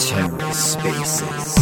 TerraSpaces.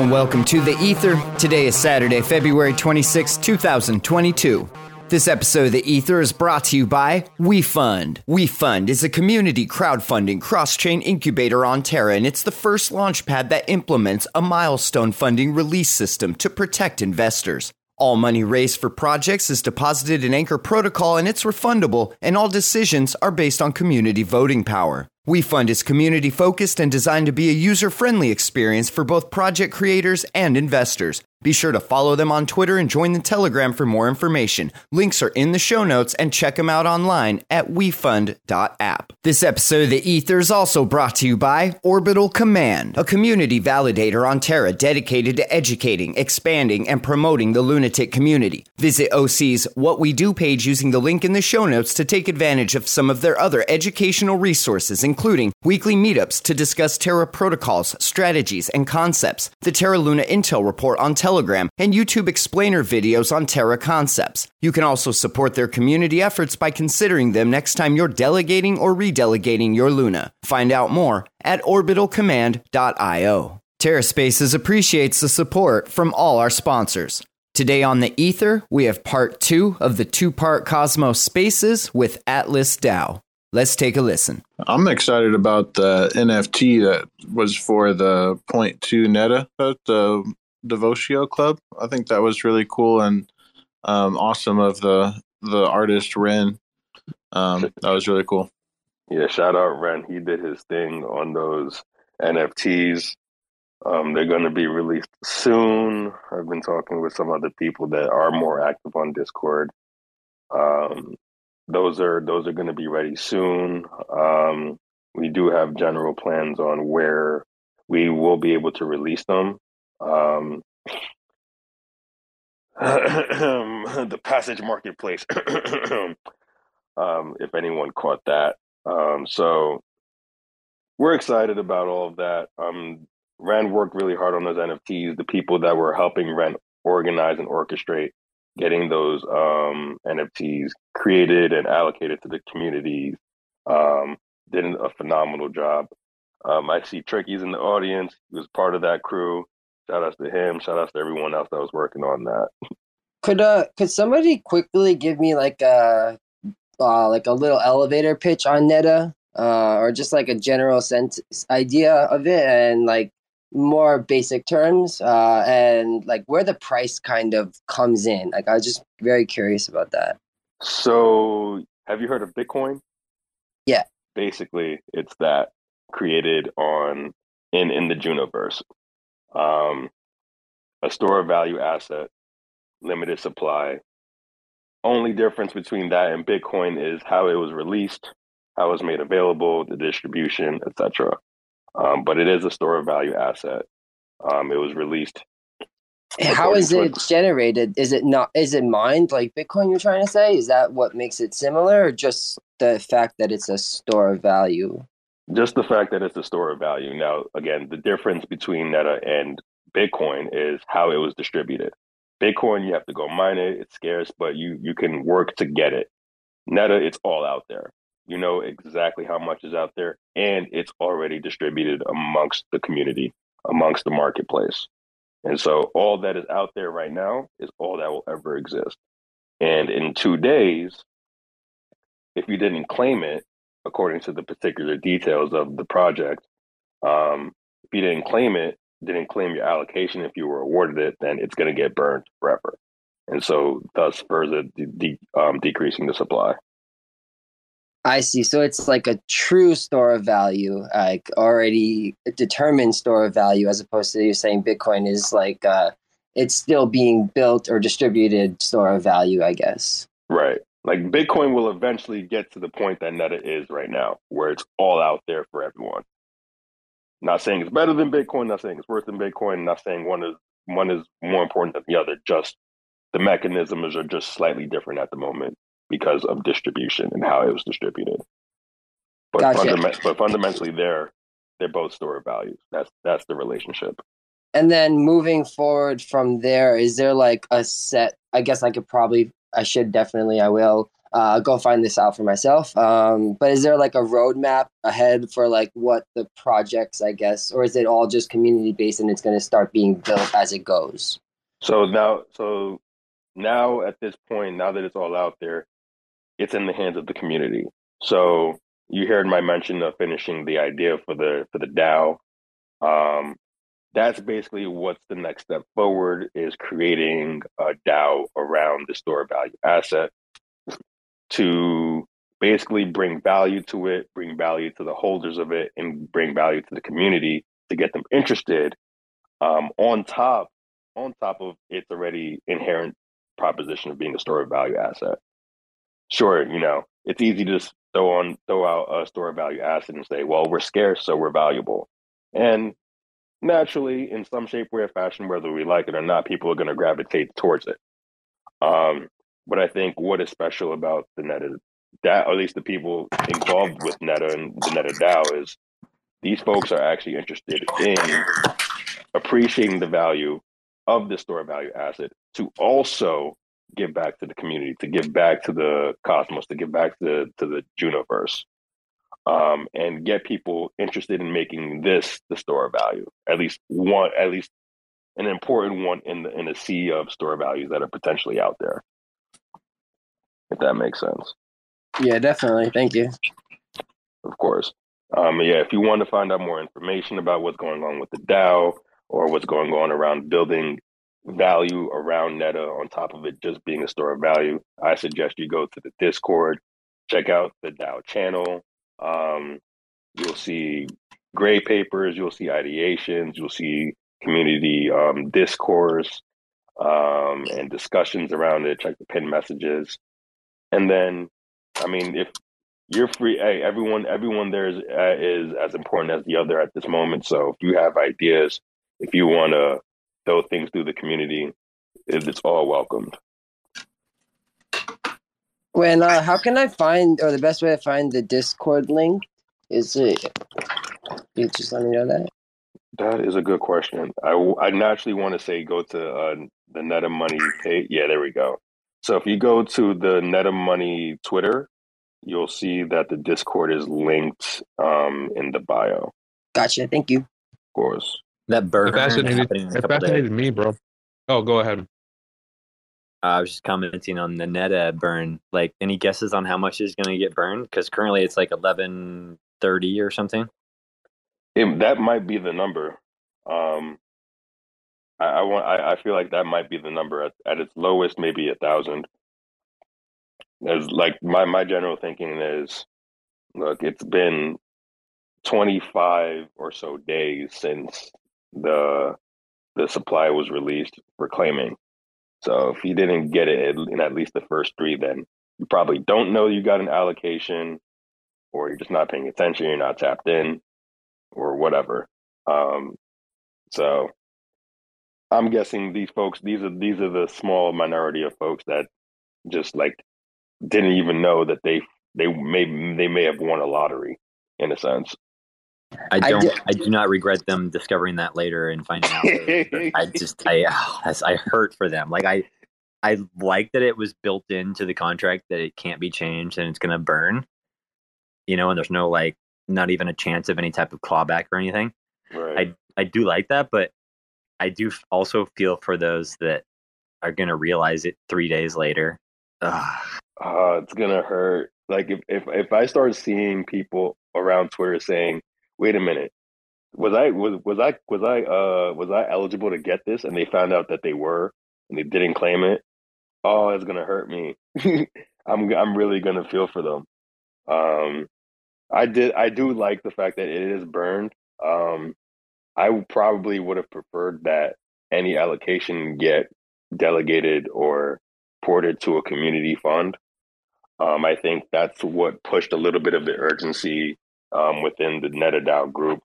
And welcome to The Ether. Today is Saturday, February 26, 2022. This episode of The Ether is brought to you by WeFund. WeFund is a community crowdfunding cross chain incubator on Terra, and it's the first launchpad that implements a milestone funding release system to protect investors. All money raised for projects is deposited in Anchor Protocol and it's refundable, and all decisions are based on community voting power. WeFund is community focused and designed to be a user friendly experience for both project creators and investors. Be sure to follow them on Twitter and join the Telegram for more information. Links are in the show notes and check them out online at wefund.app. This episode of The Ether is also brought to you by Orbital Command, a community validator on Terra dedicated to educating, expanding, and promoting the lunatic community. Visit OC's What We Do page using the link in the show notes to take advantage of some of their other educational resources, including weekly meetups to discuss Terra protocols, strategies, and concepts, the Terra Luna Intel Report on Telegram, and YouTube explainer videos on Terra concepts. You can also support their community efforts by considering them next time you're delegating or redelegating your Luna. Find out more at orbitalcommand.io. TerraSpaces appreciates the support from all our sponsors. Today on the Ether, we have part two of the two part Cosmos Spaces with Atlas DAO. Let's take a listen. I'm excited about the NFT that was for the point two Neta at the Devotio Club. I think that was really cool and um, awesome of the the artist Ren. Um, that was really cool. Yeah, shout out Ren. He did his thing on those NFTs. Um, they're going to be released soon. I've been talking with some other people that are more active on Discord. Um, those are those are going to be ready soon. Um, we do have general plans on where we will be able to release them. Um, the Passage Marketplace, um, if anyone caught that. Um, so we're excited about all of that. Um, Ren worked really hard on those NFTs. The people that were helping Ren organize and orchestrate getting those um, NFTs created and allocated to the communities. Um, did a phenomenal job. Um, I see Tricky's in the audience. He was part of that crew. Shout outs to him. Shout outs to everyone else that was working on that. Could uh could somebody quickly give me like a uh, like a little elevator pitch on Neta, uh, or just like a general sense idea of it, and like more basic terms, uh, and like where the price kind of comes in. Like I was just very curious about that. So, have you heard of Bitcoin? Yeah. Basically, it's that created on in in the Junoverse. Um, a store of value asset, limited supply. Only difference between that and Bitcoin is how it was released, how it was made available, the distribution, etc. Um, but it is a store of value asset. Um, it was released. How is it generated? Is it not? Is it mined like Bitcoin? You're trying to say? Is that what makes it similar, or just the fact that it's a store of value? Just the fact that it's a store of value. Now, again, the difference between Neta and Bitcoin is how it was distributed. Bitcoin, you have to go mine it; it's scarce, but you you can work to get it. Neta, it's all out there. You know exactly how much is out there, and it's already distributed amongst the community, amongst the marketplace. And so all that is out there right now is all that will ever exist. And in two days, if you didn't claim it, according to the particular details of the project, um, if you didn't claim it, didn't claim your allocation, if you were awarded it, then it's going to get burned forever. And so, thus, further de- de- um, decreasing the supply. I see. So it's like a true store of value, like already determined store of value, as opposed to you saying Bitcoin is like uh, it's still being built or distributed store of value, I guess. Right. Like Bitcoin will eventually get to the point that Neta is right now, where it's all out there for everyone. Not saying it's better than Bitcoin, not saying it's worse than Bitcoin, not saying one is one is more important than the other. Just the mechanisms are just slightly different at the moment because of distribution and how it was distributed. But, Gotcha. fundament- but fundamentally, they're they're both store of values. That's that's the relationship. And then moving forward from there, is there like a set? I guess I could probably, I should definitely, I will uh, go find this out for myself. Um, but is there like a roadmap ahead for like what the projects, I guess, or is it all just community based and it's going to start being built as it goes? So now, so now at this point, now that it's all out there, it's in the hands of the community. So you heard my mention of finishing the idea for the for the DAO. Um, that's basically what's the next step forward is creating a DAO around the store value asset to basically bring value to it, bring value to the holders of it, and bring value to the community to get them interested. Um, on top, on top of its already inherent proposition of being a store of value asset. Sure, you know, it's easy to just throw on throw out a store value asset and say, well, we're scarce, so we're valuable. And naturally, in some shape, way, or fashion, whether we like it or not, people are going to gravitate towards it. Um, but I think what is special about the Neta that, or at least the people involved with Neta and the Neta DAO, is these folks are actually interested in appreciating the value of the store value asset to also give back to the community, to give back to the cosmos, to give back to the to the Junoverse, um, and get people interested in making this the store of value. At least one, at least an important one in the in a sea of store values that are potentially out there. If that makes sense. Yeah, definitely. Thank you. Of course. Um, yeah, if you want to find out more information about what's going on with the DAO or what's going on around building value around Neta on top of it just being a store of value, I suggest you go to the Discord, check out the DAO channel. Um, you'll see gray papers, you'll see ideations, you'll see community um, discourse um, and discussions around it. Check the pinned messages, and then, I mean, if you're free, hey, everyone, everyone there is uh, is as important as the other at this moment. So if you have ideas, if you want to throw things through the community, it's all welcomed. When uh, how can I find or the best way to find the Discord link? Is it? You just let me know that. That is a good question. I, I naturally want to say go to uh, the Neta Money page. Yeah, there we go. So if you go to the Neta Money Twitter, you'll see that the Discord is linked um, in the bio. Gotcha. Thank you. Of course. That burn It fascinated, happening in a it couple days. fascinated me, bro. Oh, go ahead. Uh, I was just commenting on the Neta burn. Like, any guesses on how much is going to get burned? Because currently it's like eleven thirty or something. It, that might be the number. Um, I, I want. I, I feel like that might be the number at, at its lowest, maybe a thousand. As like my my general thinking is, look, it's been twenty five or so days since the the supply was released for claiming. So if you didn't get it in at least the first three, then you probably don't know you got an allocation, or you're just not paying attention. You're not tapped in or whatever. Um, so I'm guessing these folks, these are these are the small minority of folks that just like didn't even know that they they may they may have won a lottery in a sense. I I don't. di- I, do not regret them discovering that later and finding out. I just. I. that's- I hurt for them. Like I. I like that it was built into the contract that it can't be changed and it's going to burn. You know, and there's no like, not even a chance of any type of clawback or anything. Right. I do like that, but I do also feel for those that are going to realize it three days later. Ugh. uh, it's gonna hurt. Like if, if if I start seeing people around Twitter saying, "Wait a minute, was I was was I was I uh was I eligible to get this?" and they found out that they were and they didn't claim it, oh, it's gonna hurt me. I'm I'm really gonna feel for them. Um, I did I do like the fact that it is burned. Um, I probably would have preferred that any allocation get delegated or ported to a community fund. Um, I think that's what pushed a little bit of the urgency um, within the NetaDAO group.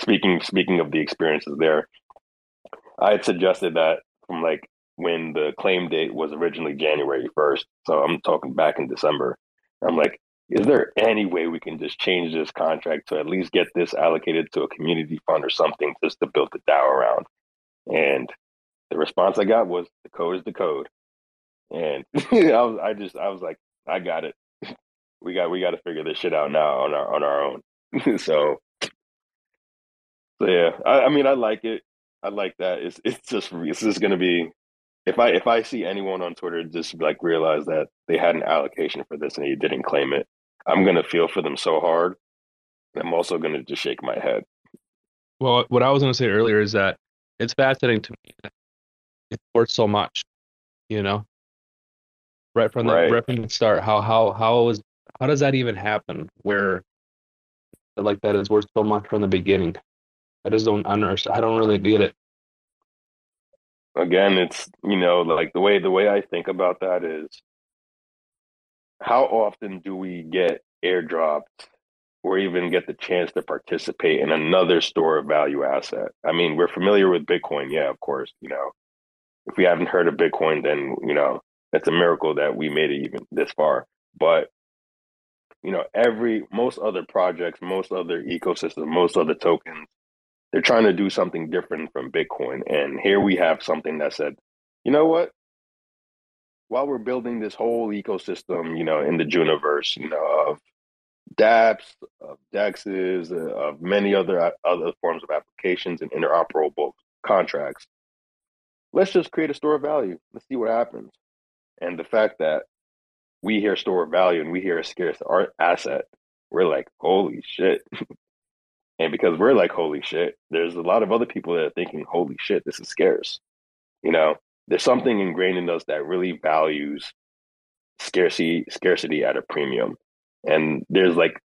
Speaking speaking of the experiences there, I had suggested that from like when the claim date was originally January first, so I'm talking back in December. I'm like, is there any way we can just change this contract to at least get this allocated to a community fund or something just to build the DAO around? And the response I got was the code is the code. And I was I just I was like, I got it. We got we got to figure this shit out now on our on our own. so so yeah, I, I mean I like it. I like that. It's it's just it's just gonna be if I if I see anyone on Twitter just like realize that they had an allocation for this and he didn't claim it, I'm gonna feel for them so hard. I'm also gonna just shake my head. Well, what I was gonna say earlier is that it's fascinating to me that it's worth so much, you know, right from the Right. right from the start. How how how is how does that even happen? Where like that is worth so much from the beginning. I just don't understand. I don't really get it. again it's you know like the way the way i think about that is how often do we get airdropped or even get the chance to participate in another store of value asset i mean we're familiar with bitcoin yeah of course you know if we haven't heard of bitcoin then you know it's a miracle that we made it even this far but you know every most other projects most other ecosystems most other tokens they're trying to do something different from Bitcoin. And here we have something that said, you know what? While we're building this whole ecosystem, you know, in the Junoverse, you know, of dApps, of DEXs, uh, of many other other forms of applications and interoperable contracts, let's just create a store of value. Let's see what happens. And the fact that we hear store value and we hear a scarce art asset, we're like, holy shit. And because we're like, holy shit, there's a lot of other people that are thinking, holy shit, this is scarce. You know, there's something ingrained in us that really values scarcity, scarcity at a premium. And there's like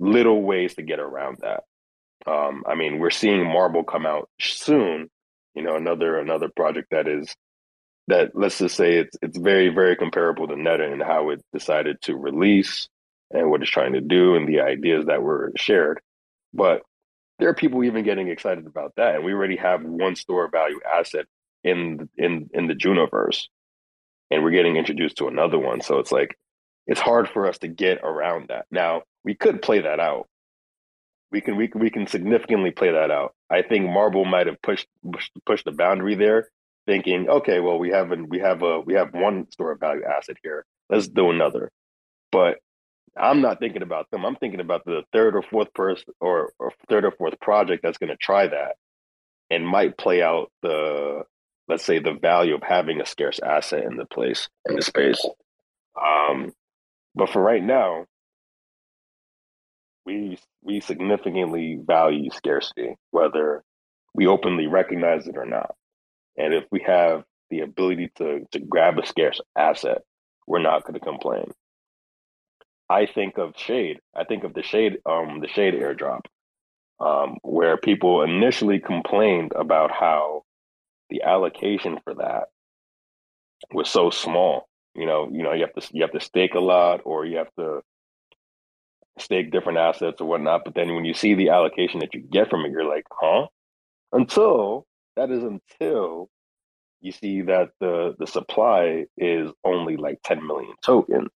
little ways to get around that. Um, I mean, we're seeing Marble come out soon, you know, another another project that is that let's just say it's it's very, very comparable to Neta and how it decided to release and what it's trying to do and the ideas that were shared. But there are people even getting excited about that, and we already have one store value asset in in in the Junoverse, and we're getting introduced to another one. So it's like it's hard for us to get around that. Now we could play that out. We can we can we can significantly play that out. I think Marble might have pushed, pushed the boundary there, thinking, okay, well we have an, we have a we have one store of value asset here. Let's do another. But I'm not thinking about them. I'm thinking about the third or fourth person or, or third or fourth project that's going to try that and might play out the, let's say, the value of having a scarce asset in the place, in the space. Um, but for right now, we we significantly value scarcity, whether we openly recognize it or not. And if we have the ability to to grab a scarce asset, we're not going to complain. I think of Shade. I think of the Shade, um, the Shade airdrop, um, where people initially complained about how the allocation for that was so small. You know, you know, you have to you have to stake a lot, or you have to stake different assets or whatnot. But then when you see the allocation that you get from it, you're like, huh? Until that is until you see that the the supply is only like 10 million tokens.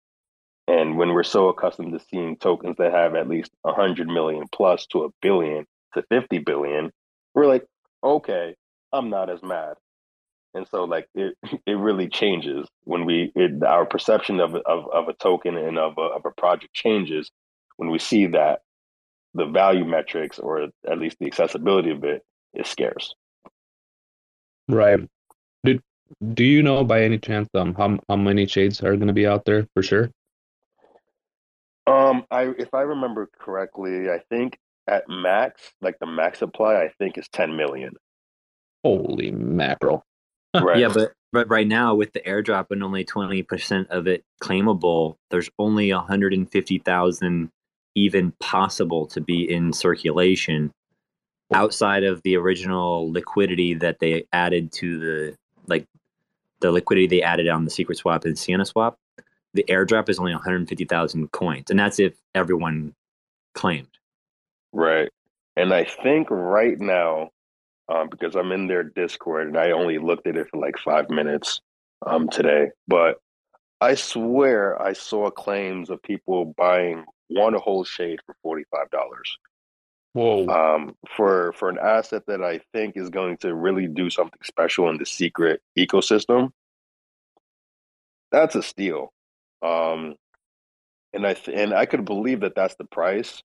And when we're so accustomed to seeing tokens that have at least 100 million plus to a billion to 50 billion, we're like, okay, I'm not as mad. And so like it it really changes when we it, our perception of, of of a token and of a, of a project changes when we see that the value metrics or at least the accessibility of it is scarce. Right. Do Do you know by any chance um how how many shades are going to be out there for sure? Um, I if I remember correctly, I think at max, like the max supply, I think is 10 million. Holy mackerel! Right. Yeah, but but right now with the airdrop and only twenty percent of it claimable, there's only hundred and fifty thousand even possible to be in circulation. Outside of the original liquidity that they added to the like the liquidity they added on the secret swap and Sienna swap, the airdrop is only 150,000 coins, and that's if everyone claimed. Right. And I think right now, um, because I'm in their Discord and I only looked at it for like five minutes um, today, but I swear I saw claims of people buying one whole shade for forty five dollars. Whoa. Um, for for an asset that I think is going to really do something special in the secret ecosystem, that's a steal. Um, and I th- and I could believe that that's the price,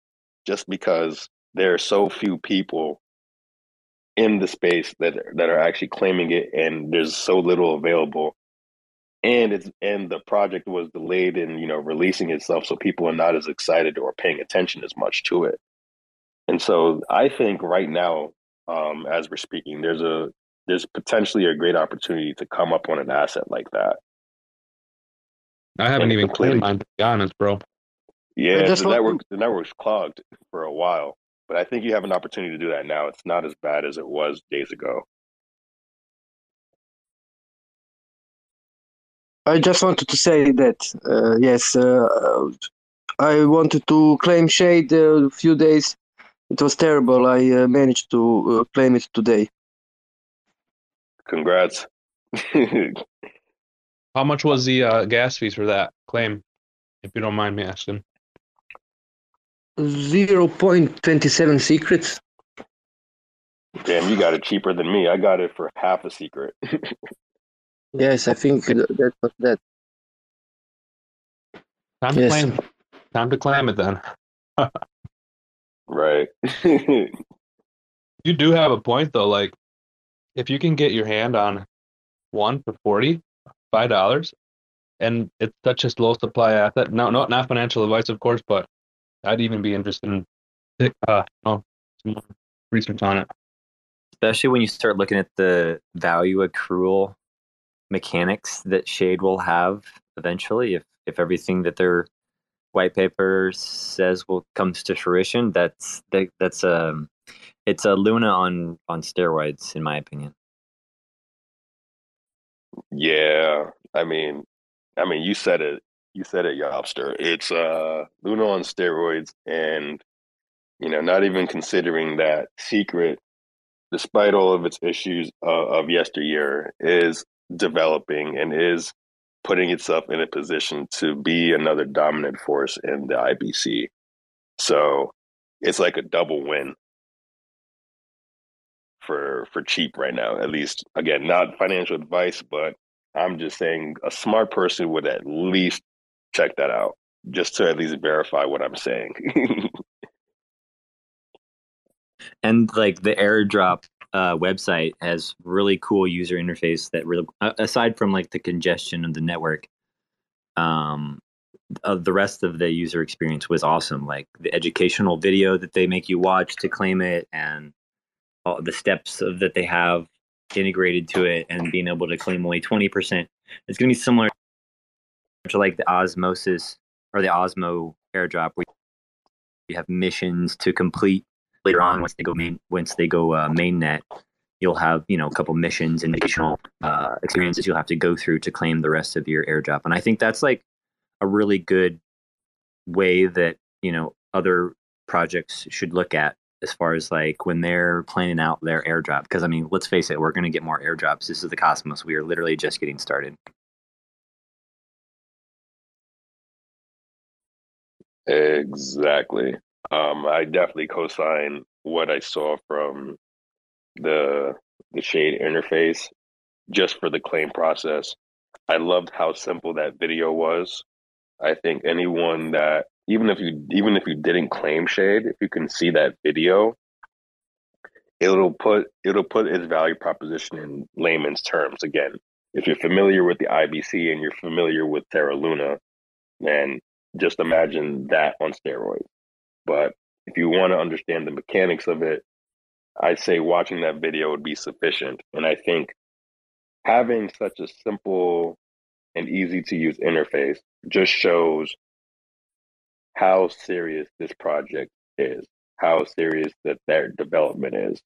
just because there are so few people in the space that that are actually claiming it, and there's so little available. And it's and the project was delayed in you know releasing itself, so people are not as excited or paying attention as much to it. And so I think right now, um, as we're speaking, there's a there's potentially a great opportunity to come up on an asset like that. I haven't and even completely- claimed mine, to be honest, bro. Yeah, the want network the network's clogged for a while, but I think you have an opportunity to do that now. It's not as bad as it was days ago. I just wanted to say that uh, yes, uh, I wanted to claim shade uh, a few days. It was terrible. I uh, managed to uh, claim it today. Congrats. How much was the uh, gas fees for that claim, if you don't mind me asking? Zero point twenty seven secrets. Damn, you got it cheaper than me. I got it for half a secret. Yes, I think th- that was that. Time to Yes. claim. Time to claim it then. right. You do have a point though. Like, if you can get your hand on one for forty five dollars, and it's such a low supply asset. No, no, not financial advice, of course, but I'd even be interested in uh, oh, some more research on it. especially when you start looking at the value accrual mechanics that Shade will have eventually, if if everything that their white paper says will comes to fruition, that's that, that's um it's a Luna on on steroids, in my opinion. Yeah, I mean, I mean, you said it. You said it, Yobster. It's uh, Luna on steroids, and you know, not even considering that secret, despite all of its issues uh, of yesteryear, is developing and is putting itself in a position to be another dominant force in the IBC. So it's like a double win for for cheap right now. At least, again, not financial advice, but I'm just saying a smart person would at least check that out just to at least verify what I'm saying. And like the airdrop uh, website has really cool user interface that really, aside from like the congestion of the network, um, uh, the rest of the user experience was awesome. Like the educational video that they make you watch to claim it, and all the steps of, that they have integrated to it, and being able to claim only twenty percent. It's going to be similar to like the Osmosis or the Osmo airdrop, where you have missions to complete later on once they go main once they go uh, mainnet you'll have you know a couple missions and additional uh, experiences you'll have to go through to claim the rest of your airdrop. And i think that's like a really good way that you know other projects should look at as far as like when they're planning out their airdrop. Because i mean let's face it we're going to get more airdrops. This is the cosmos. We are literally just getting started. Exactly. Um, I definitely co-sign what I saw from the the shade interface just for the claim process. I loved how simple that video was. I think anyone that even if you even if you didn't claim shade, if you can see that video, it'll put it'll put its value proposition in layman's terms. Again, if you're familiar with the IBC and you're familiar with Terra Luna, then just imagine that on steroids. But if you want to understand the mechanics of it, I'd say watching that video would be sufficient. And I think having such a simple and easy to use interface just shows how serious this project is. how serious that their development is,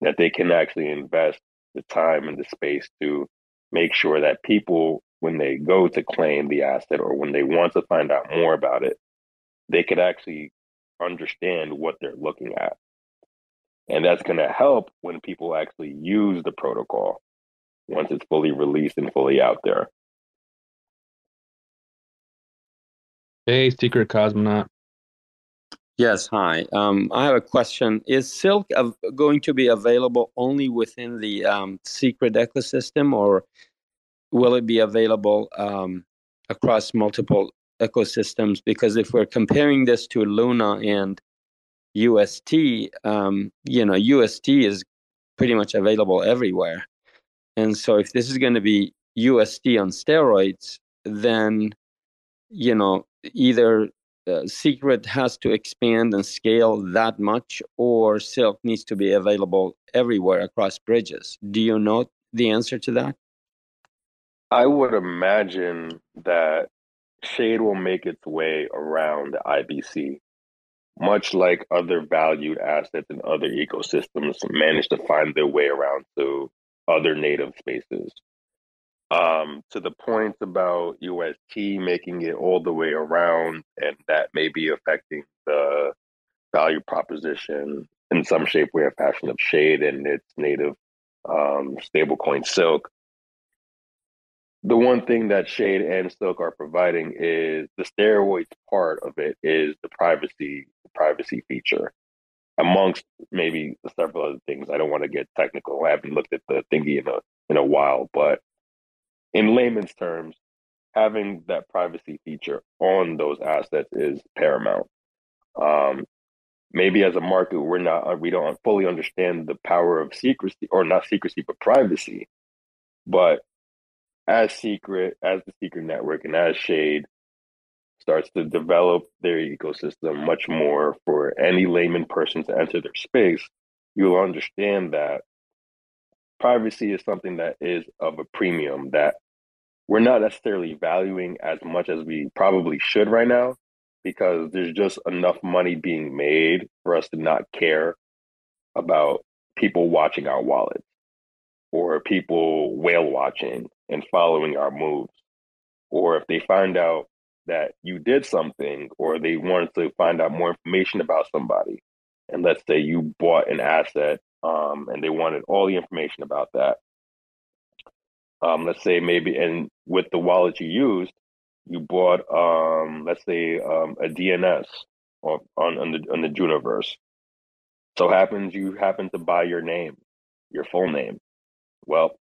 that they can actually invest the time and the space to make sure that people, when they go to claim the asset or when they want to find out more about it, they could actually understand what they're looking at. And that's going to help when people actually use the protocol once it's fully released and fully out there. Hey, secret cosmonaut. Yes, hi. Um, I have a question. Is Silk av- going to be available only within the um, secret ecosystem, or will it be available um, across multiple ecosystems? Because if we're comparing this to Luna and UST, um, you know, UST is pretty much available everywhere. And so if this is going to be UST on steroids, then, you know, either uh, Secret has to expand and scale that much, or Silk needs to be available everywhere across bridges. Do you know the answer to that? I would imagine that Shade will make its way around the IBC, much like other valued assets in other ecosystems manage to find their way around to other native spaces. Um, to the point about UST making it all the way around, and that may be affecting the value proposition in some shape, way, or fashion of Shade and its native um, stablecoin Silk. The one thing that Shade and Silk are providing is the steroids part of it is the privacy the privacy feature, amongst maybe several other things. I don't want to get technical. I haven't looked at the thingy in a in a while, but in layman's terms, having that privacy feature on those assets is paramount. Um, maybe as a market, we're not we don't fully understand the power of secrecy, or not secrecy, but privacy. But as secret, as the secret network, and as Shade starts to develop their ecosystem much more for any layman person to enter their space, you'll understand that privacy is something that is of a premium that we're not necessarily valuing as much as we probably should right now because there's just enough money being made for us to not care about people watching our wallets or people whale watching and following our moves or if they find out that you did something or they wanted to find out more information about somebody and let's say you bought an asset um, and they wanted all the information about that. Um, let's say maybe, and with the wallet you used, you bought, um, let's say, um, a DNS on, on, on the on the Junoverse. So happens you happen to buy your name, your full name. Well,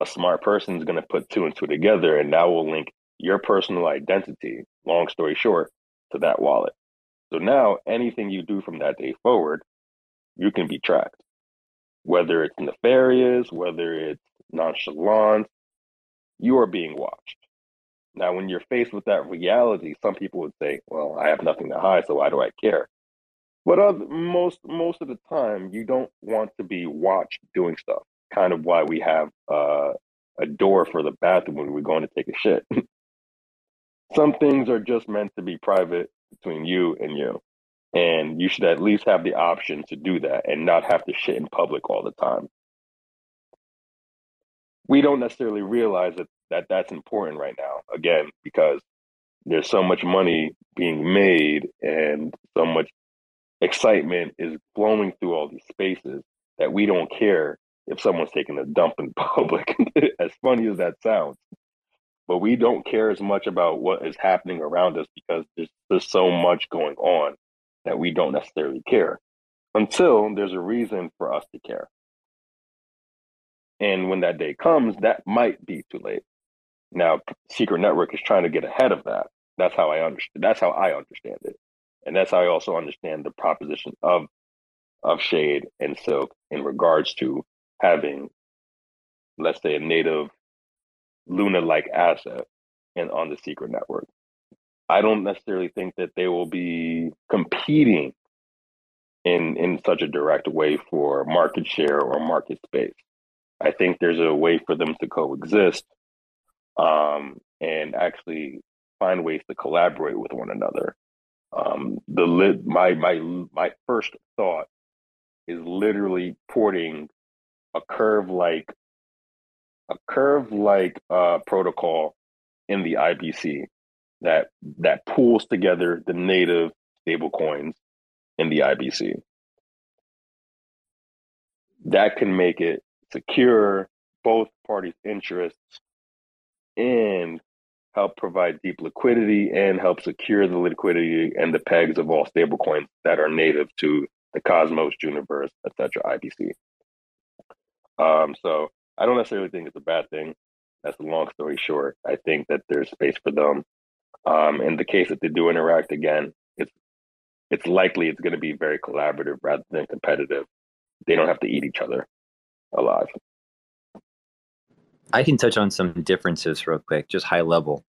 a smart person is going to put two and two together, and that will link your personal identity. Long story short, to that wallet. So now anything you do from that day forward, you can be tracked whether it's nefarious, whether it's nonchalant, you are being watched. Now, when you're faced with that reality, some people would say, "Well, I have nothing to hide, so why do I care?" But other, most most of the time, you don't want to be watched doing stuff. Kind of why we have uh, a door for the bathroom when we're going to take a shit. some things are just meant to be private between you and you. And you should at least have the option to do that and not have to shit in public all the time. We don't necessarily realize that, that that's important right now, again, because there's so much money being made and so much excitement is flowing through all these spaces that we don't care if someone's taking a dump in public, as funny as that sounds. But we don't care as much about what is happening around us because there's, there's so much going on that we don't necessarily care until there's a reason for us to care. And when that day comes, that might be too late. Now, Secret Network is trying to get ahead of that. That's how I understand. That's how I understand it, and that's how I also understand the proposition of of Shade and Silk in regards to having, let's say, a native Luna-like asset and on the Secret Network. I don't necessarily think that they will be competing in in such a direct way for market share or market space. I think there's a way for them to coexist um, and actually find ways to collaborate with one another. Um, the lit my my my first thought is literally porting a curve like a curve like uh, protocol in the IBC that that pulls together the native stable coins in the IBC. That can make it secure both parties' interests and help provide deep liquidity and help secure the liquidity and the pegs of all stablecoins that are native to the Cosmos, Junoverse, etc. IBC. Um, so I don't necessarily think it's a bad thing. That's a long story short. I think that there's space for them. Um, in the case that they do interact again, it's it's likely it's going to be very collaborative rather than competitive. They don't have to eat each other alive. I can touch on some differences real quick, just high level.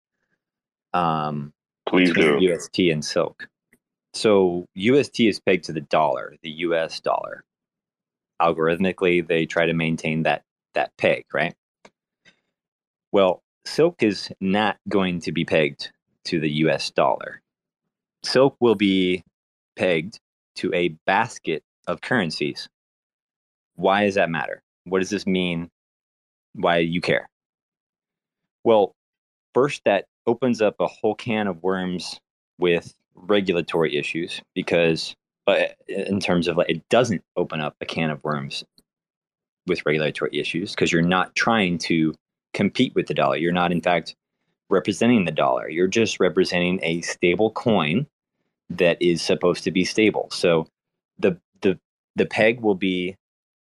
Um, Please do. UST and Silk. So UST is pegged to the dollar, the US dollar. Algorithmically, they try to maintain that that peg, right? Well, Silk is not going to be pegged to the US dollar. Silk will be pegged to a basket of currencies. Why does that matter? What does this mean? Why do you care? Well, first, that opens up a whole can of worms with regulatory issues because, uh, in terms of like, it doesn't open up a can of worms with regulatory issues because you're not trying to compete with the dollar. You're not, in fact, representing the dollar. You're just representing a stable coin that is supposed to be stable. So the the the peg will be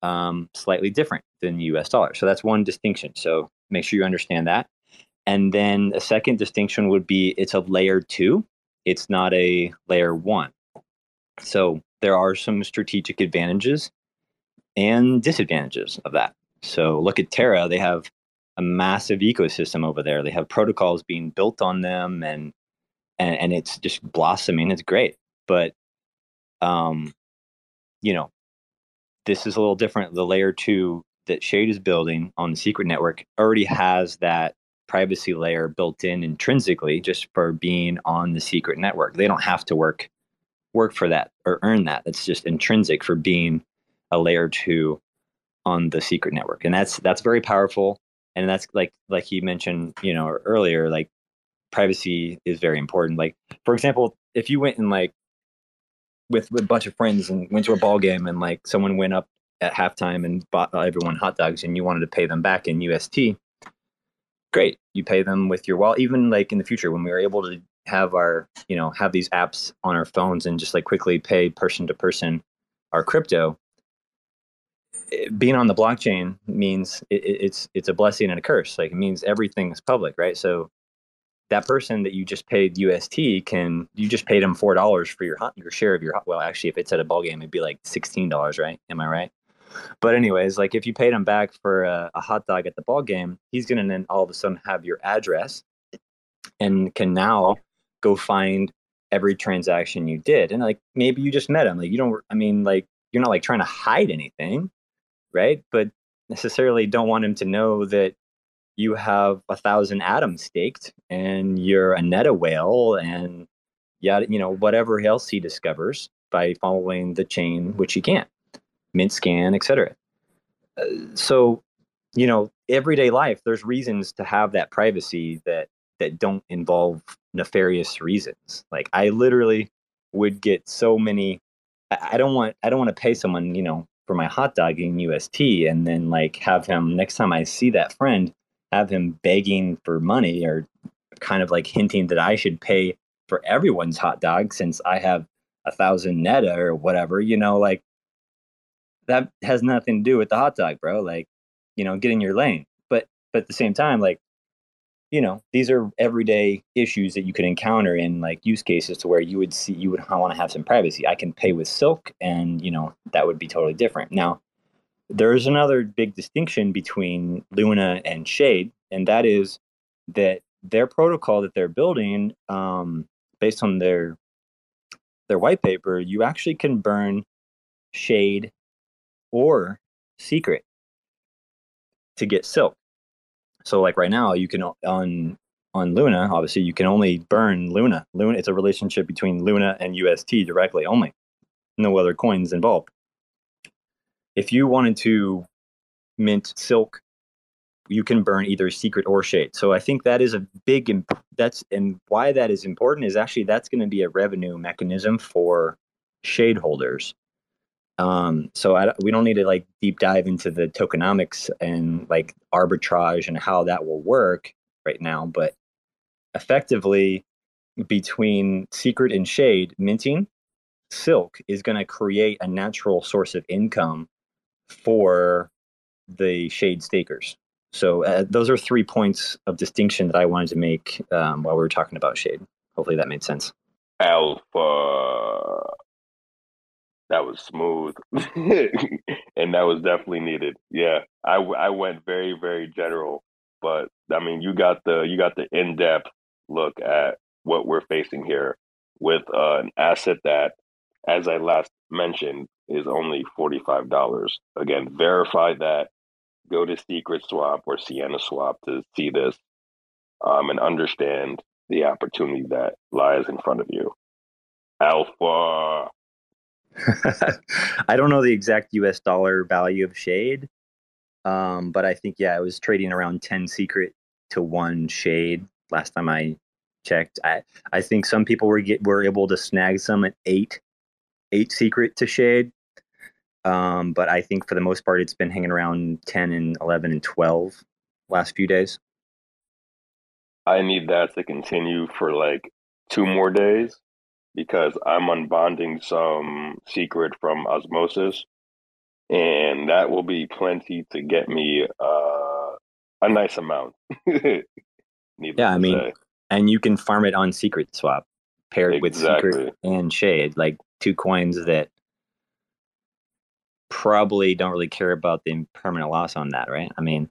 um, slightly different than the U.S. dollar. So that's one distinction. So make sure you understand that. And then a second distinction would be it's a layer two. It's not a layer one. So there are some strategic advantages and disadvantages of that. So look at Terra; they have a massive ecosystem over there. They have protocols being built on them, and and, and it's just blossoming. It's great, but um, you know, this is a little different. The layer two that Shade is building on the secret network already has that privacy layer built in intrinsically just for being on the secret network. They don't have to work work for that or earn that. That's just intrinsic for being a layer two on the secret network, and that's that's very powerful. And that's like like he mentioned, you know, earlier, like privacy is very important. Like for example, if you went and like with, with a bunch of friends and went to a ball game and like someone went up at halftime and bought everyone hot dogs and you wanted to pay them back in UST, great. You pay them with your wallet. Even like in the future when we were able to have our, you know, have these apps on our phones and just like quickly pay person to person our crypto, being on the blockchain means it, it's it's a blessing and a curse. Like it means everything is public, right? So that person that you just paid UST can you just paid him four dollars for your your share of your well actually if it's at a ball game it'd be like sixteen dollars right am I right? But anyways, like if you paid him back for a, a hot dog at the ball game, he's gonna then all of a sudden have your address and can now go find every transaction you did and like maybe you just met him like you don't I mean like you're not like trying to hide anything right? But necessarily don't want him to know that you have a thousand atoms staked and you're a neta whale and yeah, you know, whatever else he discovers by following the chain, which he can't, Mintscan, etc. Uh, so, you know, everyday life, there's reasons to have that privacy that that don't involve nefarious reasons. Like I literally would get so many. I, don't want. I don't want to pay someone, you know, for my hot dog in UST and then like have him next time I see that friend, have him begging for money or kind of like hinting that I should pay for everyone's hot dog since I have a thousand neta or whatever, you know, like that has nothing to do with the hot dog, bro. Like, you know, get in your lane. But but at the same time, like you know these are everyday issues that you could encounter in like use cases to where you would see you would want to have some privacy. I can pay with silk and you know that would be totally different. Now there's another big distinction between luna and shade and that is that their protocol that they're building um, based on their their white paper you actually can burn shade or secret to get silk so like right now, you can on on Luna, obviously you can only burn Luna. Luna, it's a relationship between Luna and UST directly only. No other coins involved. If you wanted to mint Silk, you can burn either secret or shade. So I think that is a big imp- that's and why that is important is actually that's going to be a revenue mechanism for shade holders. Um, so I, we don't need to like deep dive into the tokenomics and like arbitrage and how that will work right now, but effectively between secret and shade minting silk is going to create a natural source of income for the shade stakers so uh, those are three points of distinction that i wanted to make um, while we were talking about shade hopefully that made sense Alpha. That was smooth, and that was definitely needed. Yeah, I, I went very very general, but I mean you got the you got the in depth look at what we're facing here with uh, an asset that, as I last mentioned, is only forty five dollars. Again, verify that. Go to Secret Swap or Sienna Swap to see this, um, and understand the opportunity that lies in front of you. Alpha. I don't know the exact US dollar value of shade. Um, but I think yeah, it was trading around 10 secret to 1 shade last time I checked. I I think some people were get were able to snag some at 8 8 secret to shade. Um, but I think for the most part it's been hanging around 10 and 11 and 12 last few days. I need that to continue for like two more days because I'm unbonding some secret from osmosis, and that will be plenty to get me uh, a nice amount. Needless Yeah, I mean, say. and you can farm it on secret swap paired with secret and shade, like two coins that probably don't really care about the permanent loss on that, right? I mean,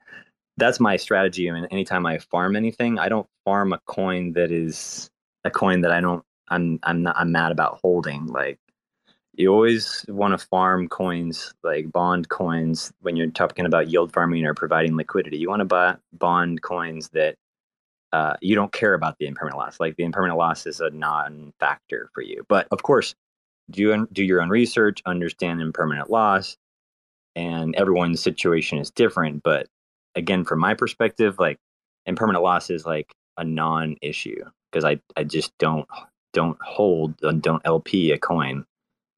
that's my strategy. I mean, anytime I farm anything, I don't farm a coin that is a coin that I don't I'm I'm not I'm mad about holding. Like you always want to farm coins like bond coins when you're talking about yield farming or providing liquidity. You want to buy bond coins that uh, you don't care about the impermanent loss. Like the impermanent loss is a non-factor for you. But of course, do do your own research, understand impermanent loss, and everyone's situation is different. But again, from my perspective, like impermanent loss is like a non-issue because I I just don't don't hold uh, don't LP a coin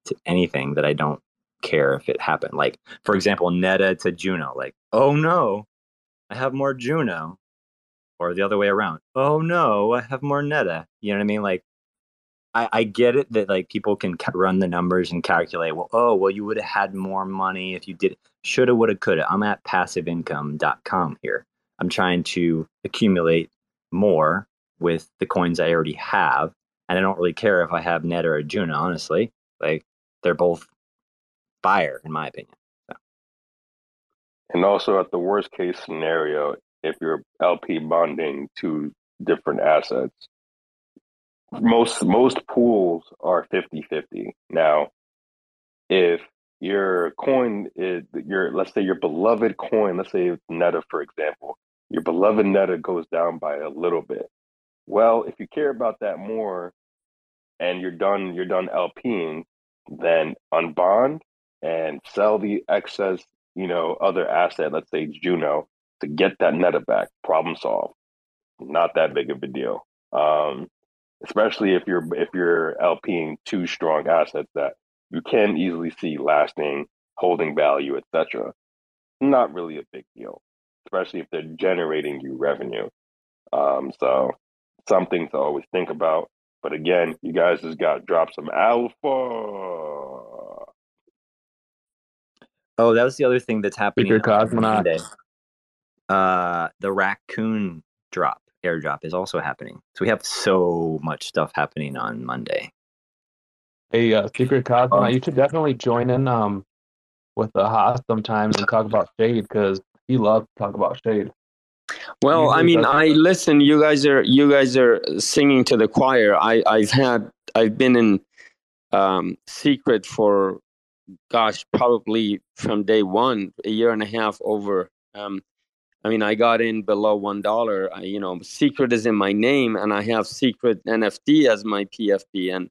to anything that I don't care if it happened. Like for example, neta to Juno. Like oh no, I have more Juno or the other way around. Oh no, I have more neta. You know what I mean? Like, I, I get it that like people can ca- run the numbers and calculate. Well, oh well, you would have had more money if you did. Shoulda, woulda, coulda. I'm at passiveincome.com here. I'm trying to accumulate more with the coins I already have, and I don't really care if I have neta or Juno. Honestly, like they're both fire in my opinion. And also, at the worst case scenario, if you're LP bonding to different assets, most most pools are 50-50. Now, if your coin is your let's say your beloved coin, let's say neta, for example, your beloved neta goes down by a little bit. Well, if you care about that more and you're done you're done LPing, then unbond and sell the excess, you know, other asset, let's say Juno, to get that neta back. Problem solved. Not that big of a deal. Um, especially if you're if you're LPing two strong assets that you can easily see lasting holding value, etc. Not really a big deal, especially if they're generating you revenue. Um, so something to always think about. But again, you guys just got to drop some alpha. Oh, that was the other thing that's happening Secret cosmonaut. Monday. Uh, the raccoon drop, airdrop, is also happening. So we have so much stuff happening on Monday. Hey, uh, Secret Cosmonaut, Um, you should definitely join in um with the Haas sometimes and talk about shade because he loves to talk about shade. Well, I mean, I listen. You guys are you guys are singing to the choir. I I've had I've been in um, secret for gosh, probably from day one, a year and a half over. Um, I mean, I got in below one dollar. You know, secret is in my name, and I have secret NFT as my PFP, and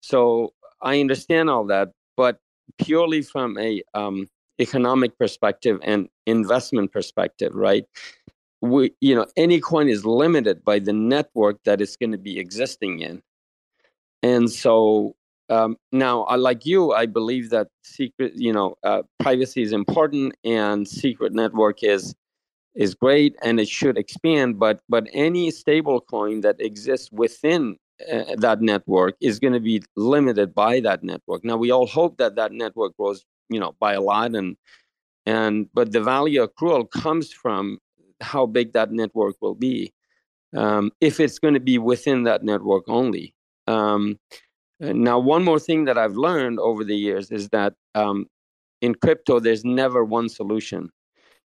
so I understand all that. But purely from a um, economic perspective and investment perspective, right? We, you know, any coin is limited by the network that it's going to be existing in, and so um, now, I, like you, I believe that secret, you know, uh, privacy is important, and secret network is is great, and it should expand. But but any stable coin that exists within uh, that network is going to be limited by that network. Now, we all hope that that network grows, you know, by a lot, and and but the value accrual comes from how big that network will be um, if it's going to be within that network only. Um, now, one more thing that I've learned over the years is that um, in crypto, there's never one solution.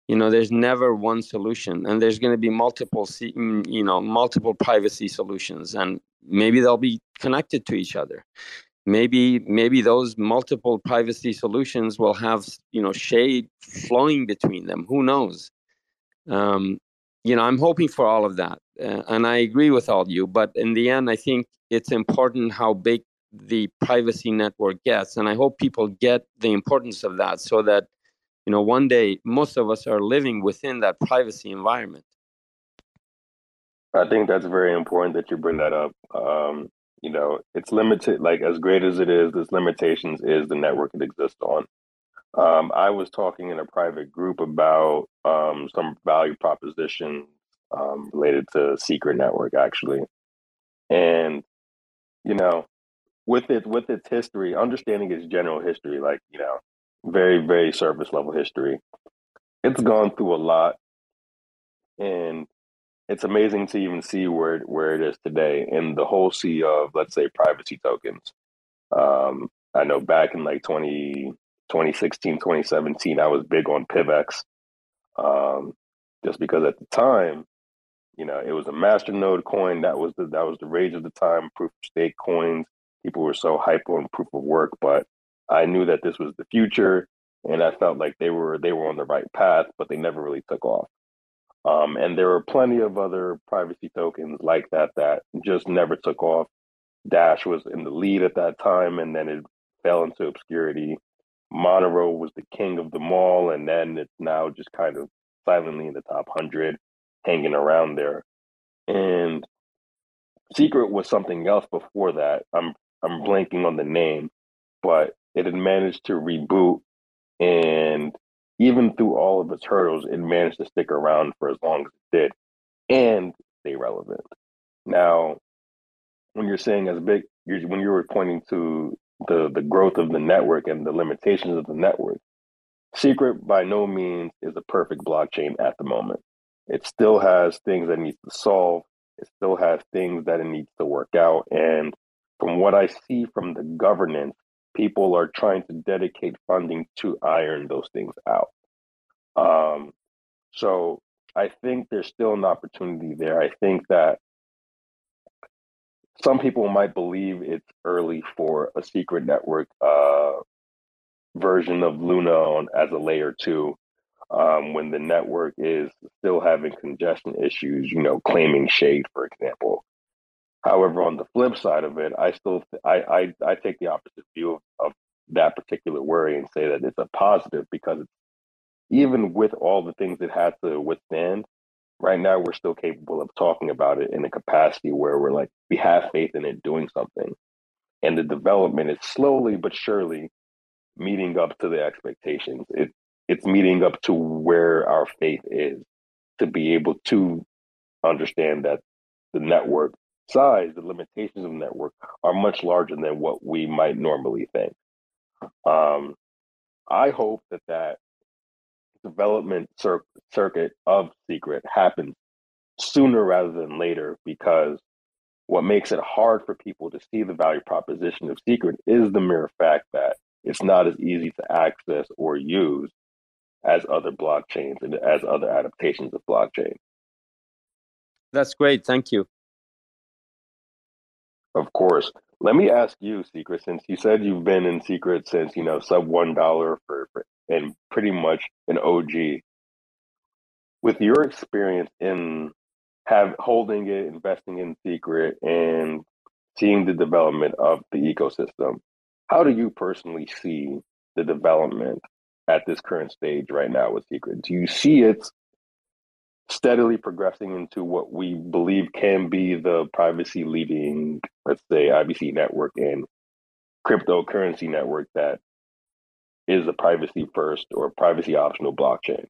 You know, there's never one solution, and there's going to be multiple, mm, you know, multiple privacy solutions, and maybe they'll be connected to each other. Maybe, maybe those multiple privacy solutions will have, you know, shade flowing between them. Who knows? Um, you know, I'm hoping for all of that, uh, and I agree with all you. But in the end, I think it's important how big the privacy network gets and i hope people get the importance of that so that you know one day most of us are living within that privacy environment i think that's very important that you bring that up um, you know it's limited like as great as it is this limitations is the network it exists on um, i was talking in a private group about um, some value proposition um, related to secret network actually and you know with it with its history, understanding its general history, like you know, very very surface level history, it's gone through a lot, and it's amazing to even see where where it is today in the whole sea of let's say privacy tokens. Um, I know back in like 20, 2016, 2017, I was big on PivX, um, just because at the time, you know, it was a masternode coin. That was the that was the rage of the time. Proof of stake coins people were so hype on proof of work, but I knew that this was the future, and I felt like they were they were on the right path, but they never really took off. Um, and there were plenty of other privacy tokens like that that just never took off. Dash was in the lead at that time, and then it fell into obscurity. Monero was the king of them all, and then it's now just kind of silently in the top hundred, hanging around there. And Secret was something else before that. I'm I'm blanking on the name, but it had managed to reboot and even through all of its hurdles, it managed to stick around for as long as it did and stay relevant. Now, when you're saying as big, you're, when you were pointing to the the growth of the network and the limitations of the network, Secret by no means is a perfect blockchain at the moment. It still has things that needs to solve. It still has things that it needs to work out, and from what I see from the governance, people are trying to dedicate funding to iron those things out. Um, so I think there's still an opportunity there. I think that some people might believe it's early for a secret network uh, version of Luna on as a layer two. Um, when the network is still having congestion issues, you know, claiming shade, for example. However, on the flip side of it, I still I I, I take the opposite view of, of that particular worry and say that it's a positive because even with all the things it has to withstand, right now we're still capable of talking about it in a capacity where we're like we have faith in it doing something, and the development is slowly but surely meeting up to the expectations. It it's meeting up to where our faith is to be able to understand that the network size, the limitations of the network are much larger than what we might normally think. Um, I hope that that development cir- circuit of Secret happens sooner rather than later because what makes it hard for people to see the value proposition of Secret is the mere fact that it's not as easy to access or use as other blockchains and as other adaptations of blockchain. That's great. Thank you. Of course. Let me ask you, Secret, since you said you've been in Secret since, you know, sub one dollar for, for and pretty much an OG. with your experience in have holding it, investing in secret, and seeing the development of the ecosystem, how do you personally see the development at this current stage right now with secret? Do you see it steadily progressing into what we believe can be the privacy leading, let's say, IBC network and cryptocurrency network that is a privacy first or privacy optional blockchain?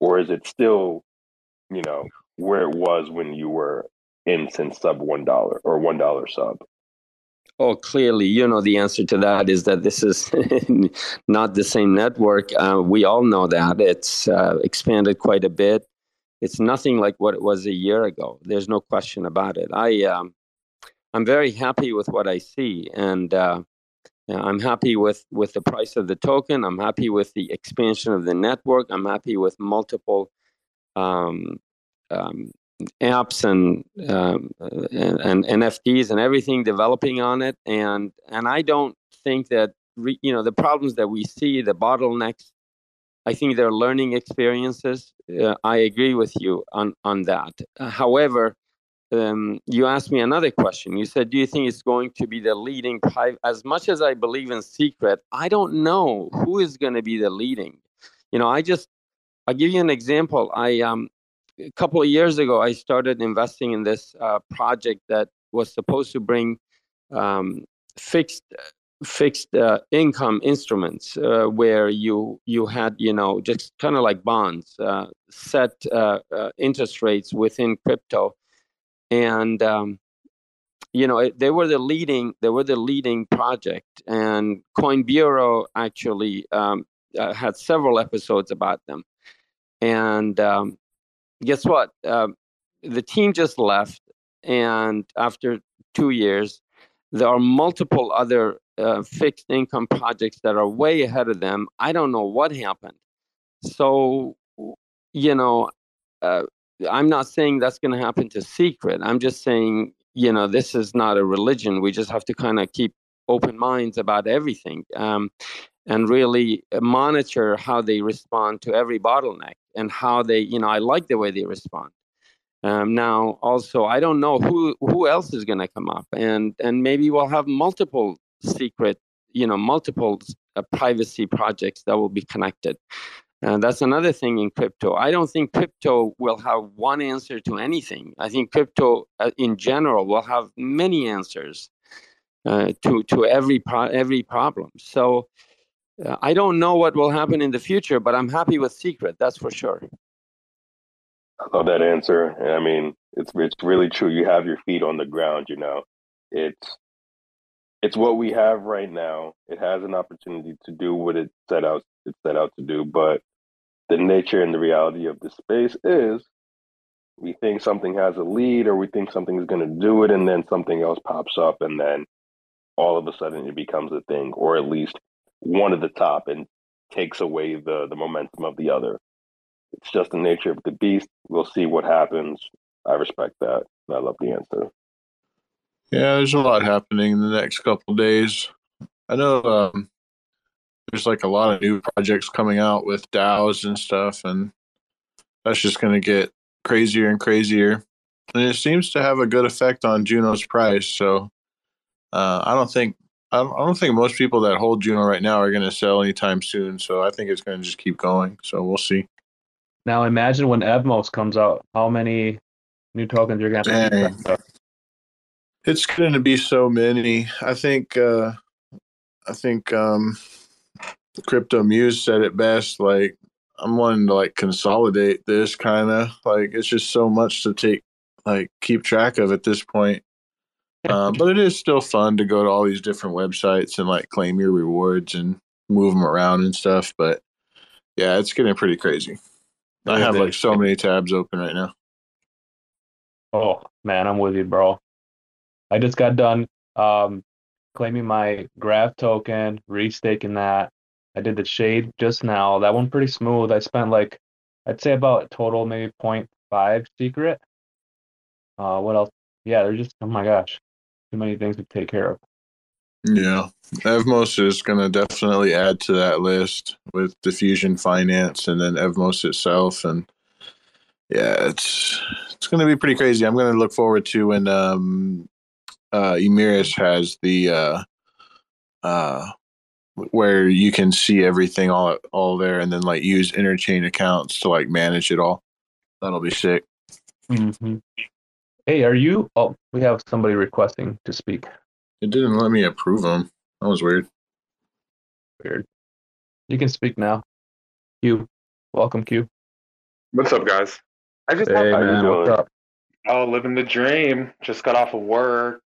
Or is it still, you know, where it was when you were in since sub one dollar or one dollar sub? Oh, clearly, you know, the answer to that is that this is not the same network. Uh, we all know that. It's uh, expanded quite a bit. It's nothing like what it was a year ago. There's no question about it. I, um, I'm very happy with what I see, and uh, I'm happy with with the price of the token. I'm happy with the expansion of the network. I'm happy with multiple um, um, apps and, um, and, and NFTs and everything developing on it. And and I don't think that re, you know the problems that we see, the bottlenecks. I think they're learning experiences. Uh, I agree with you on on that. Uh, however, um, you asked me another question. You said, "Do you think it's going to be the leading private?" As much as I believe in secret, I don't know who is going to be the leading. You know, I just I'll give you an example. I um a couple of years ago, I started investing in this uh, project that was supposed to bring um, fixed fixed uh, income instruments uh, where you you had you know just kind of like bonds uh, set uh, uh, interest rates within crypto. And um, you know they were the leading they were the leading project. And coin bureau actually um, had several episodes about them. And um, guess what? Uh, the team just left, and after two years, there are multiple other uh, fixed income projects that are way ahead of them. I don't know what happened. So, you know, uh, I'm not saying that's going to happen to secret. I'm just saying, you know, this is not a religion. We just have to kind of keep open minds about everything. Um, and really monitor how they respond to every bottleneck and how they, you know, I like the way they respond. Um, now, also, I don't know who who else is going to come up, and and maybe we'll have multiple secret, you know, multiple uh, privacy projects that will be connected. And that's another thing in crypto. I don't think crypto will have one answer to anything. I think crypto, uh, in general, will have many answers uh, to to every pro- every problem. So uh, I don't know what will happen in the future, but I'm happy with Secret. That's for sure. I love that answer. I mean, it's it's really true. You have your feet on the ground. You know, it's it's what we have right now. It has an opportunity to do what it set out it set out to do, but the nature and the reality of the space is we think something has a lead or we think something is going to do it and then something else pops up and then all of a sudden it becomes a thing or at least one of the top and takes away the the momentum of the other. It's just the nature of the beast. We'll see what happens. I respect that. I love the answer. Yeah, there's a lot happening in the next couple days. I know um, there's like a lot of new projects coming out with DAOs and stuff, and that's just going to get crazier and crazier. And it seems to have a good effect on Juno's price. So uh, I don't think I don't think most people that hold Juno right now are going to sell anytime soon. So I think it's going to just keep going. So we'll see. Now imagine when Evmos comes out, how many new tokens you're going to have. It's going to be so many. I think. Uh, I think um, Crypto Muse said it best. Like I'm wanting to like consolidate this kind of like it's just so much to take like keep track of at this point. Um, but it is still fun to go to all these different websites and like claim your rewards and move them around and stuff. But yeah, it's getting pretty crazy. I have like so many tabs open right now. Oh man, I'm with you, bro. I just got done um, claiming my graph token, restaking that. I did the shade just now. That one pretty smooth. I spent like I'd say about total maybe 0.5 secret. Uh, what else? Yeah, they're just oh my gosh too many things to take care of. Yeah, Evmos is going to definitely add to that list with Diffusion Finance and then Evmos itself. And yeah, it's it's going to be pretty crazy. I'm going to look forward to when um, uh, Emeris has the uh, uh, where you can see everything all all there, and then like use interchain accounts to like manage it all. That'll be sick. Mm-hmm. Hey, are you? Oh, we have somebody requesting to speak. It didn't let me approve them. That was weird. Weird. You can speak now. Q. Welcome, Q. What's up, guys? I just Hey, have man. What's up? oh, living the dream. Just got off of work.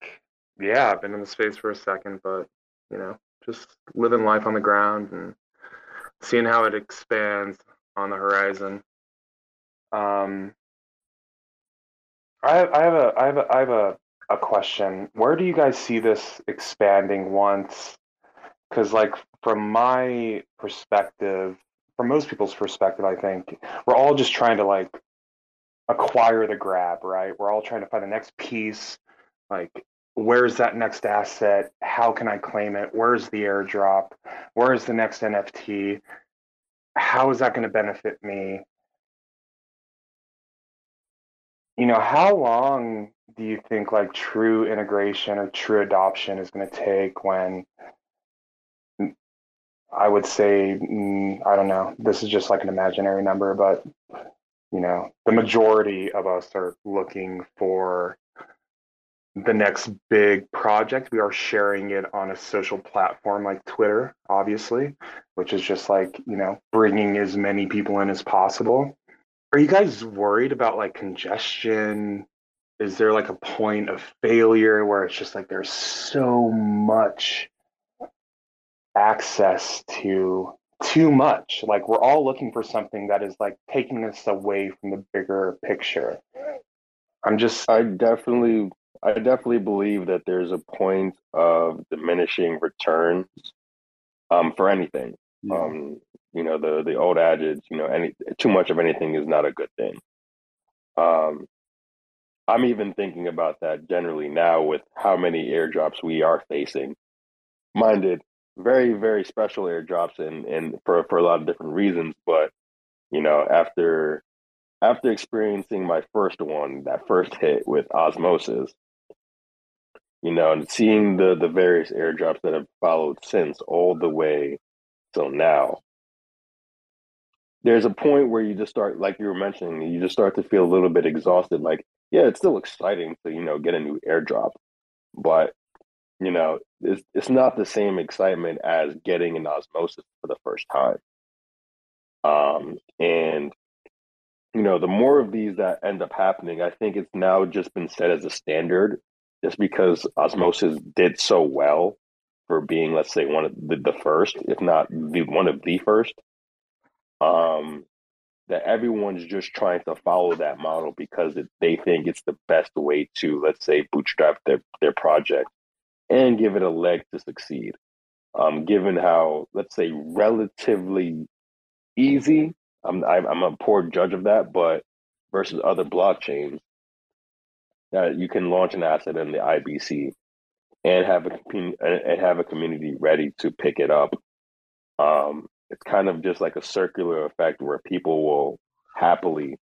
Yeah, I've been in the space for a second, but you know, just living life on the ground and seeing how it expands on the horizon. Um, I have, I have a I have a I have a, a question. Where do you guys see this expanding once? Because like from my perspective, from most people's perspective, I think we're all just trying to like acquire the grab, right? We're all trying to find the next piece. Like, where's that next asset? How can I claim it? Where's the airdrop? Where's the next NFT? How is that going to benefit me? You know, how long do you think like true integration or true adoption is going to take when I would say, mm, I don't know, this is just like an imaginary number, but you know, the majority of us are looking for the next big project. We are sharing it on a social platform like Twitter, obviously, which is just like, you know, bringing as many people in as possible. Are you guys worried about like congestion? Is there like a point of failure where it's just like there's so much access to too much? Like we're all looking for something that is like taking us away from the bigger picture. I'm just I definitely, I definitely believe that there's a point of diminishing returns um, for anything. Um, you know, the the old adage, you know, any too much of anything is not a good thing. Um, I'm even thinking about that generally now with how many airdrops we are facing. Minded, very very special airdrops, and and for for a lot of different reasons. But you know, after after experiencing my first one, that first hit with osmosis, you know, and seeing the the various airdrops that have followed since, all the way till now, there's a point where you just start, like you were mentioning, you just start to feel a little bit exhausted. Like, yeah, it's still exciting to you know get a new airdrop, but you know, it's it's not the same excitement as getting an osmosis for the first time. Um, and you know, the more of these that end up happening, I think it's now just been set as a standard, just because osmosis did so well for being, let's say, one of the, the first, if not the one of the first. Um, that everyone's just trying to follow that model because it, they think it's the best way to, let's say, bootstrap their their project and give it a leg to succeed. Um, given how, let's say, relatively easy, I'm I'm, a poor judge of that, but versus other blockchains, that you can launch an asset in the IBC and have a and have a community ready to pick it up. Um, it's kind of just like a circular effect where people will happily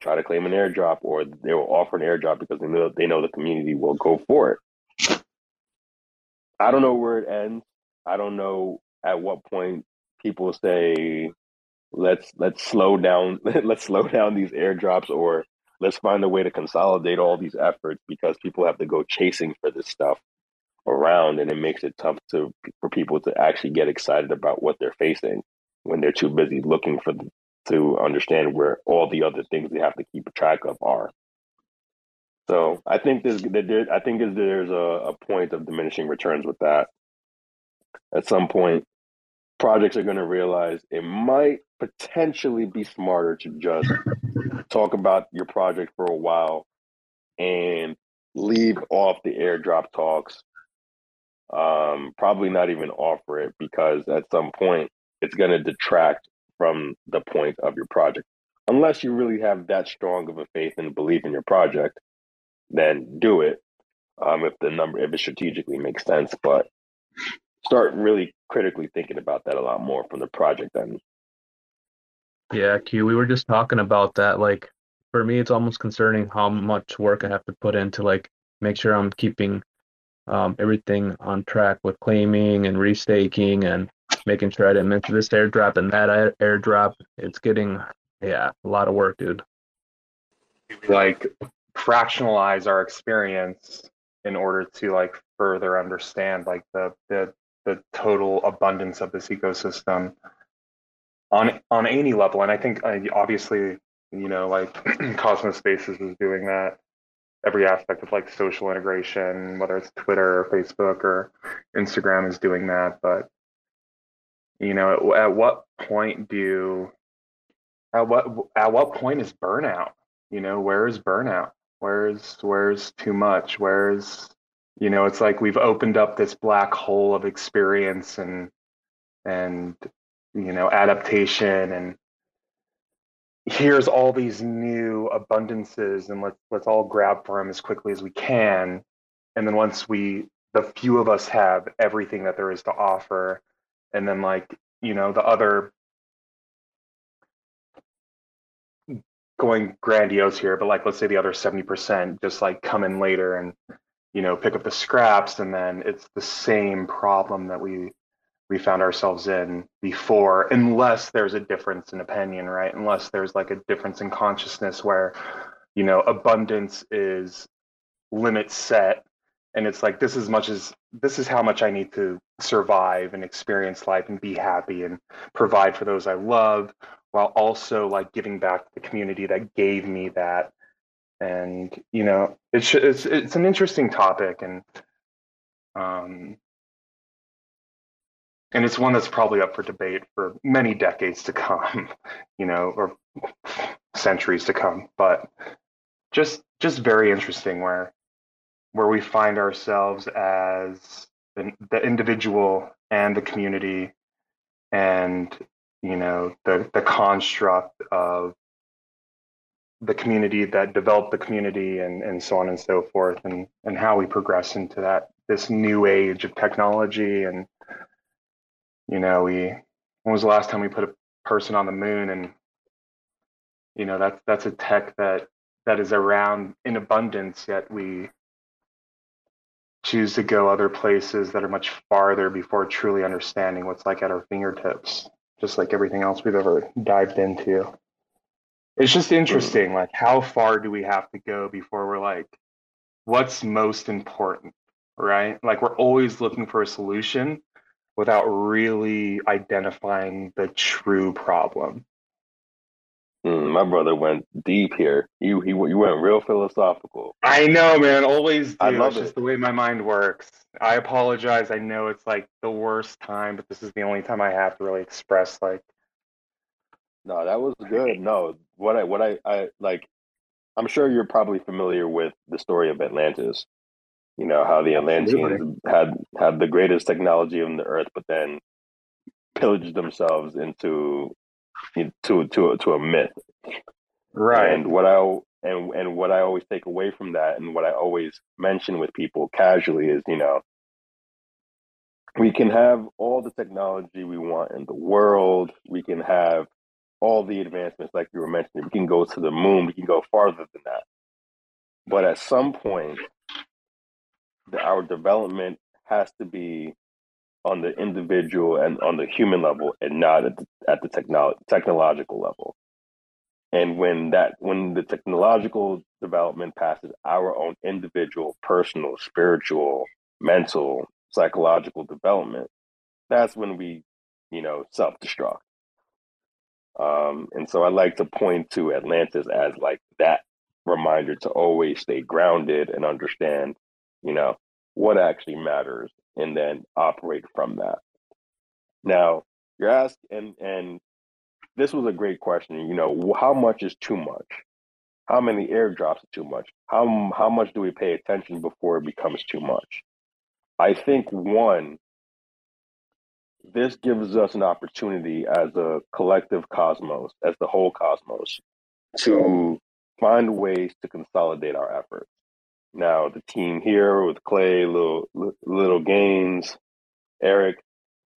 try to claim an airdrop or they will offer an airdrop because they know they know the community will go for it. I don't know where it ends. I don't know at what point people say let's let's slow down let's slow down these airdrops or let's find a way to consolidate all these efforts because people have to go chasing for this stuff around and it makes it tough to for people to actually get excited about what they're facing when they're too busy looking for to understand where all the other things they have to keep track of are. So I think there's there, I think there's a, a point of diminishing returns with that. At some point, projects are going to realize it might potentially be smarter to just talk about your project for a while and leave off the airdrop talks. Um, probably not even offer it because at some point it's going to detract from the point of your project. Unless you really have that strong of a faith and belief in your project, then do it. Um, if the number, if it strategically makes sense, but start really critically thinking about that a lot more from the project end. Yeah, Q. We were just talking about that. Like, for me, it's almost concerning how much work I have to put in to like make sure I'm keeping um, everything on track with claiming and restaking and making sure I didn't miss this airdrop and that airdrop. It's getting, yeah, a lot of work, dude. Like fractionalize our experience in order to like further understand like the the the total abundance of this ecosystem on on any level and i think uh, obviously you know like cosmos spaces is doing that. Every aspect of like social integration whether it's twitter or facebook or instagram is doing that but you know at, at what point do at what at what point is burnout? You know where is burnout? Where's where's too much? Where's you know it's like we've opened up this black hole of experience and and you know adaptation and here's all these new abundances and let's let's all grab for them as quickly as we can. And then once we the few of us have everything that there is to offer and then like you know the other going grandiose here but like let's say the other 70% just like come in later and you know pick up the scraps and then it's the same problem that we we found ourselves in before unless there's a difference in opinion right? Unless there's like a difference in consciousness where you know abundance is limit set and it's like this is much as this is how much i need to survive and experience life and be happy and provide for those i love while also like giving back the community that gave me that. And you know it's it's it's an interesting topic and um and it's one that's probably up for debate for many decades to come you know or centuries to come. But just just very interesting where where we find ourselves as the, individual and the community and you know the the construct of the community that developed the community and, and so on and so forth and, and how we progress into that this new age of technology and you know we when was the last time we put a person on the moon? And you know that's that's a tech that that is around in abundance yet we choose to go other places that are much farther before truly understanding what's like at our fingertips just like everything else we've ever dived into. It's just interesting like how far do we have to go before we're like what's most important right? Like we're always looking for a solution without really identifying the true problem. Mm, my brother went deep here. You he, you went real philosophical. I know man. Always do. I love it's it. just the way my mind works. I apologize. I know it's like the worst time but this is the only time i have to really express like no that was good. No what I what I, I like I'm sure you're probably familiar with the story of Atlantis. You know how the Atlanteans had had the greatest technology on the earth, but then pillaged themselves into to to to a myth. right And what I and and what I always take away from that, and what I always mention with people casually is, you know, we can have all the technology we want in the world. We can have all the advancements, like you were mentioning. We can go to the moon. We can go farther than that. But at some point, the, our development has to be on the individual and on the human level, and not at the, at the technolo- technological level. And when that when the technological development passes our own individual, personal, spiritual, mental, psychological development, that's when we, you know, self destruct. Um, and so I like to point to Atlantis as like that reminder to always stay grounded and understand, you know, what actually matters and then operate from that. Now, you're asked, and, and this was a great question, you know, how much is too much? How many airdrops are too much? How, how much do we pay attention before it becomes too much? I think one, this gives us an opportunity as a collective cosmos, as the whole cosmos, to find ways to consolidate our efforts. Now, the team here with Clay, little little games, Erik,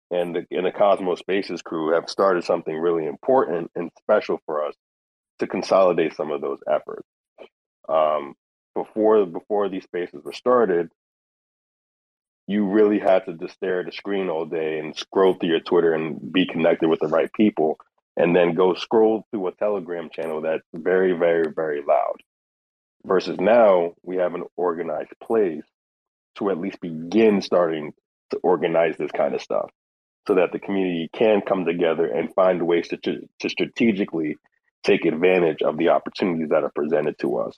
and the and the Cosmos Spaces crew have started something really important and special for us, to consolidate some of those efforts. Um, before before these spaces were started, you really had to just stare at a screen all day and scroll through your Twitter and be connected with the right people, and then go scroll through a Telegram channel that's very, very, very loud. Versus now, we have an organized place to at least begin starting to organize this kind of stuff so that the community can come together and find ways to, to, strategically take advantage of the opportunities that are presented to us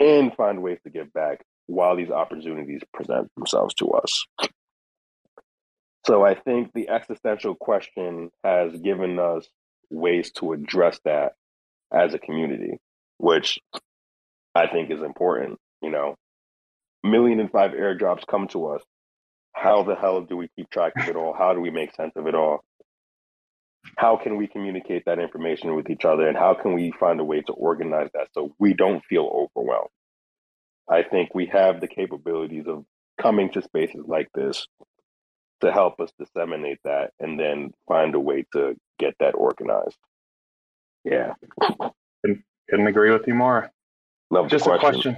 and find ways to give back while these opportunities present themselves to us. So I think the existential question has given us ways to address that as a community, which I think is important. You know, million and five airdrops come to us. How the hell do we keep track of it all? How do we make sense of it all? How can we communicate that information with each other? And how can we find a way to organize that so we don't feel overwhelmed? I think we have the capabilities of coming to spaces like this to help us disseminate that and then find a way to get that organized. Yeah. Couldn't, couldn't agree with you more. Love just question. a question.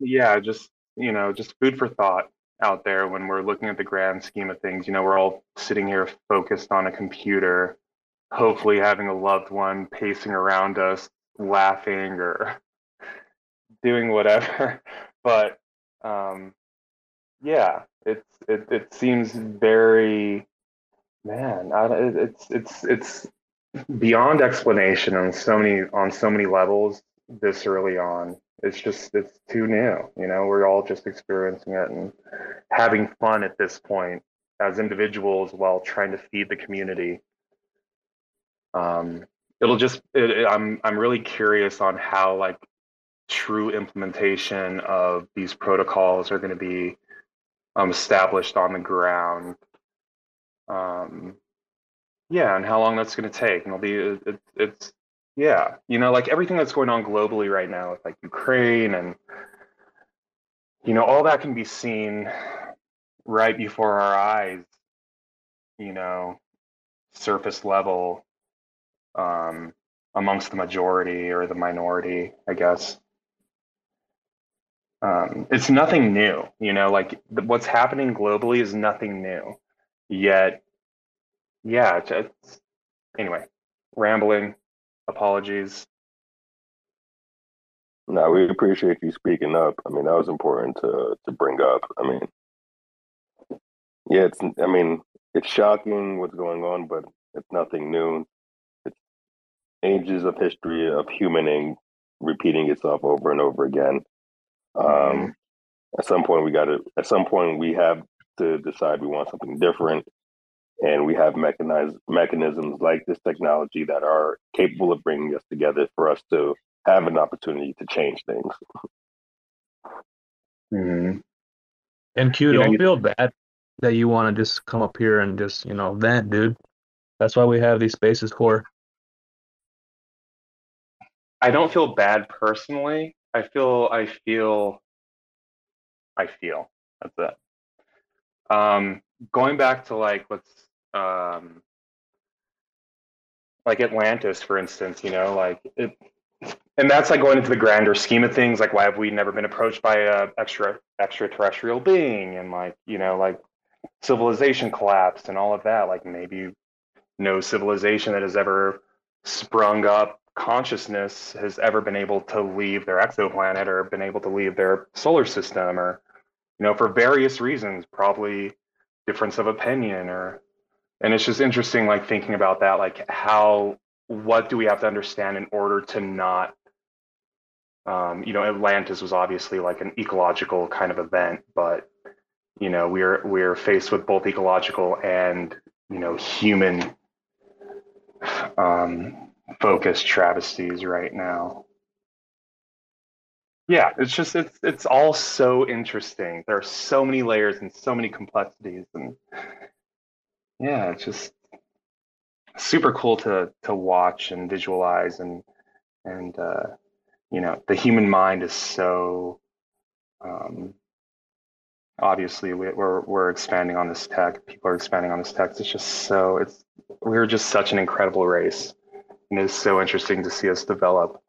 Yeah, just you know, just food for thought out there when we're looking at the grand scheme of things. You know, we're all sitting here focused on a computer, hopefully having a loved one pacing around us, laughing or doing whatever. But um, yeah, it's it, it seems very man. I, it's it's it's beyond explanation on so many on so many levels this early on it's just it's too new you know we're all just experiencing it and having fun at this point as individuals while trying to feed the community. Um it'll just it, it, i'm i'm really curious on how like true implementation of these protocols are going to be um, established on the ground. Um yeah and how long that's going to take and it'll be it, it's yeah, you know, like everything that's going on globally right now with like Ukraine and you know, all that can be seen right before our eyes, you know, surface level um amongst the majority or the minority, I guess. Um, it's nothing new, you know, like what's happening globally is nothing new. Yet, yeah, it's, anyway, rambling apologies. No, we appreciate you speaking up. I mean, that was important to to bring up. I mean, yeah, it's. I mean, it's shocking what's going on, but it's nothing new. It's ages of history of humaning repeating itself over and over again. Um, at some point, we got to. At some point, we have to decide we want something different and we have mechanized mechanisms like this technology that are capable of bringing us together for us to have an opportunity to change things. Mm-hmm. And Q, You don't you- feel bad that you want to just come up here and just you know vent, dude. That's why we have these spaces for. I don't feel bad personally. I feel I feel I feel that's it. Um, going back to like let's um, like Atlantis, for instance. You know, like it, and that's like going into the grander scheme of things. Like, why have we never been approached by a extra extraterrestrial being? And like, you know, like civilization collapsed and all of that. Like, maybe no civilization that has ever sprung up consciousness has ever been able to leave their exoplanet or been able to leave their solar system or you know for various reasons probably difference of opinion or and it's just interesting like thinking about that like how what do we have to understand in order to not um, you know atlantis was obviously like an ecological kind of event but you know we're we're faced with both ecological and you know human um, focused travesties right now. Yeah it's just it's it's all so interesting. There are so many layers and so many complexities and yeah it's just super cool to to watch and visualize and and uh you know the human mind is so um obviously we, we're we're expanding on this tech. People are expanding on this tech. It's just so it's we're just such an incredible race. And it's so interesting to see us develop.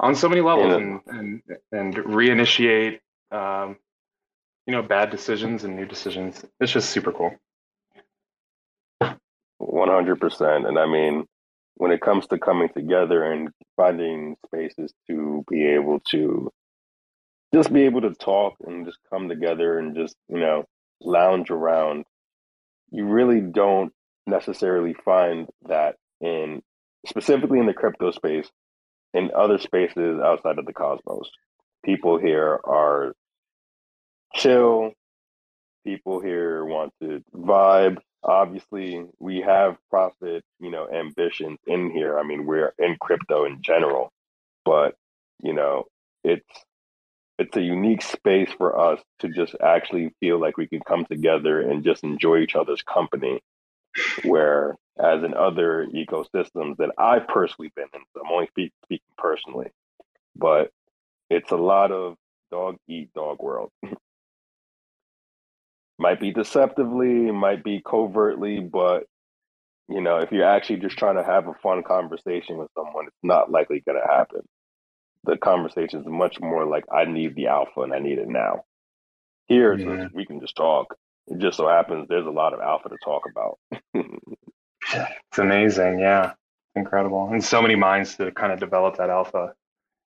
On so many levels and and, and reinitiate um, you know bad decisions and new decisions. It's just super cool. One hundred percent, and I mean, when it comes to coming together and finding spaces to be able to just be able to talk and just come together and just you know lounge around you really don't necessarily find that in specifically in the crypto space in other spaces outside of the cosmos people here are chill people here want to vibe obviously we have profit you know ambitions in here i mean we're in crypto in general but you know it's it's a unique space for us to just actually feel like we can come together and just enjoy each other's company. Where, as in other ecosystems that I've personally been in, so I'm only speak, speaking personally, but it's a lot of dog eat dog world. might be deceptively, might be covertly, but you know, if you're actually just trying to have a fun conversation with someone, it's not likely going to happen the conversation is much more like I need the alpha and I need it now. Here, yeah. we can just talk. It just so happens there's a lot of alpha to talk about. it's amazing, yeah, incredible, and so many minds to kind of develop that alpha.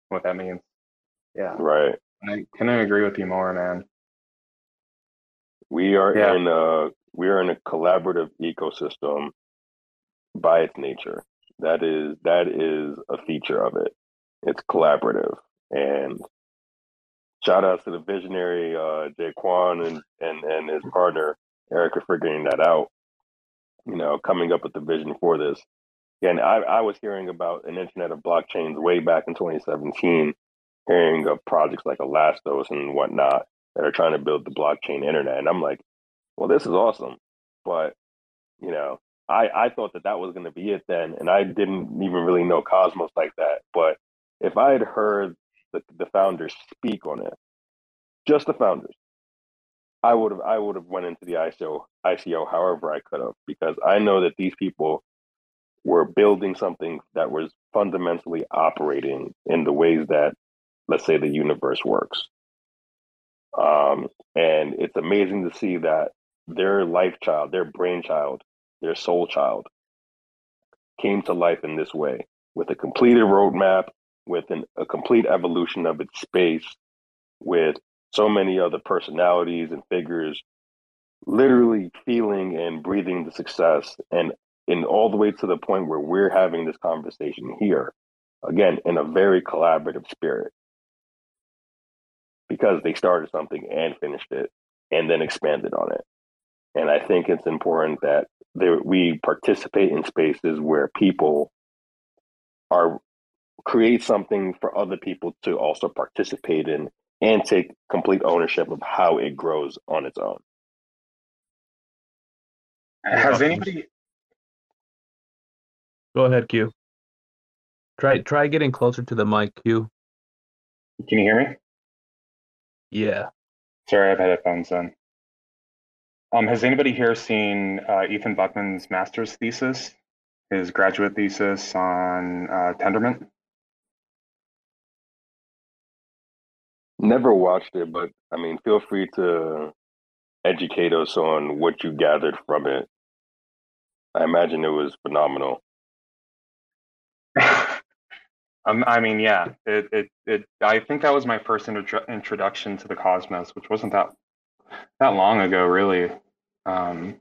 What that means, yeah, right. I couldn't agree with you more, man. We are yeah. in a we are in a collaborative ecosystem by its nature. That is that is a feature of it it's collaborative. And shout out to the visionary uh, Jae Kwon and, and, and his partner Erica for getting that out. You know, coming up with the vision for this. And I, I was hearing about an internet of blockchains way back in 2017, hearing of projects like Elastos and whatnot that are trying to build the blockchain internet. And I'm like, well, this is awesome. But, you know, I, I thought that that was going to be it then. And I didn't even really know Cosmos like that. But if I had heard the, the founders speak on it, just the founders, I would have I would have went into the ICO ICO however I could have because I know that these people were building something that was fundamentally operating in the ways that let's say the universe works. Um, and it's amazing to see that their life child, their brainchild, their soul child came to life in this way with a completed roadmap, with an, a complete evolution of its space with so many other personalities and figures literally feeling and breathing the success and in all the way to the point where we're having this conversation here again in a very collaborative spirit because they started something and finished it and then expanded on it and i think it's important that there, we participate in spaces where people are create something for other people to also participate in and take complete ownership of how it grows on its own. Has anybody Go ahead, Q. Try try getting closer to the mic, Q. Can you hear me? Yeah. Sorry, I've had headphones on. Um, has anybody here seen uh, Ethan Buchman's master's thesis, his graduate thesis on uh, Tendermint? Never watched it, but I mean, feel free to educate us on what you gathered from it. I imagine it was phenomenal. um, I mean, yeah, it, it, it, I think that was my first intro- introduction to the cosmos, which wasn't that that long ago, really. Um,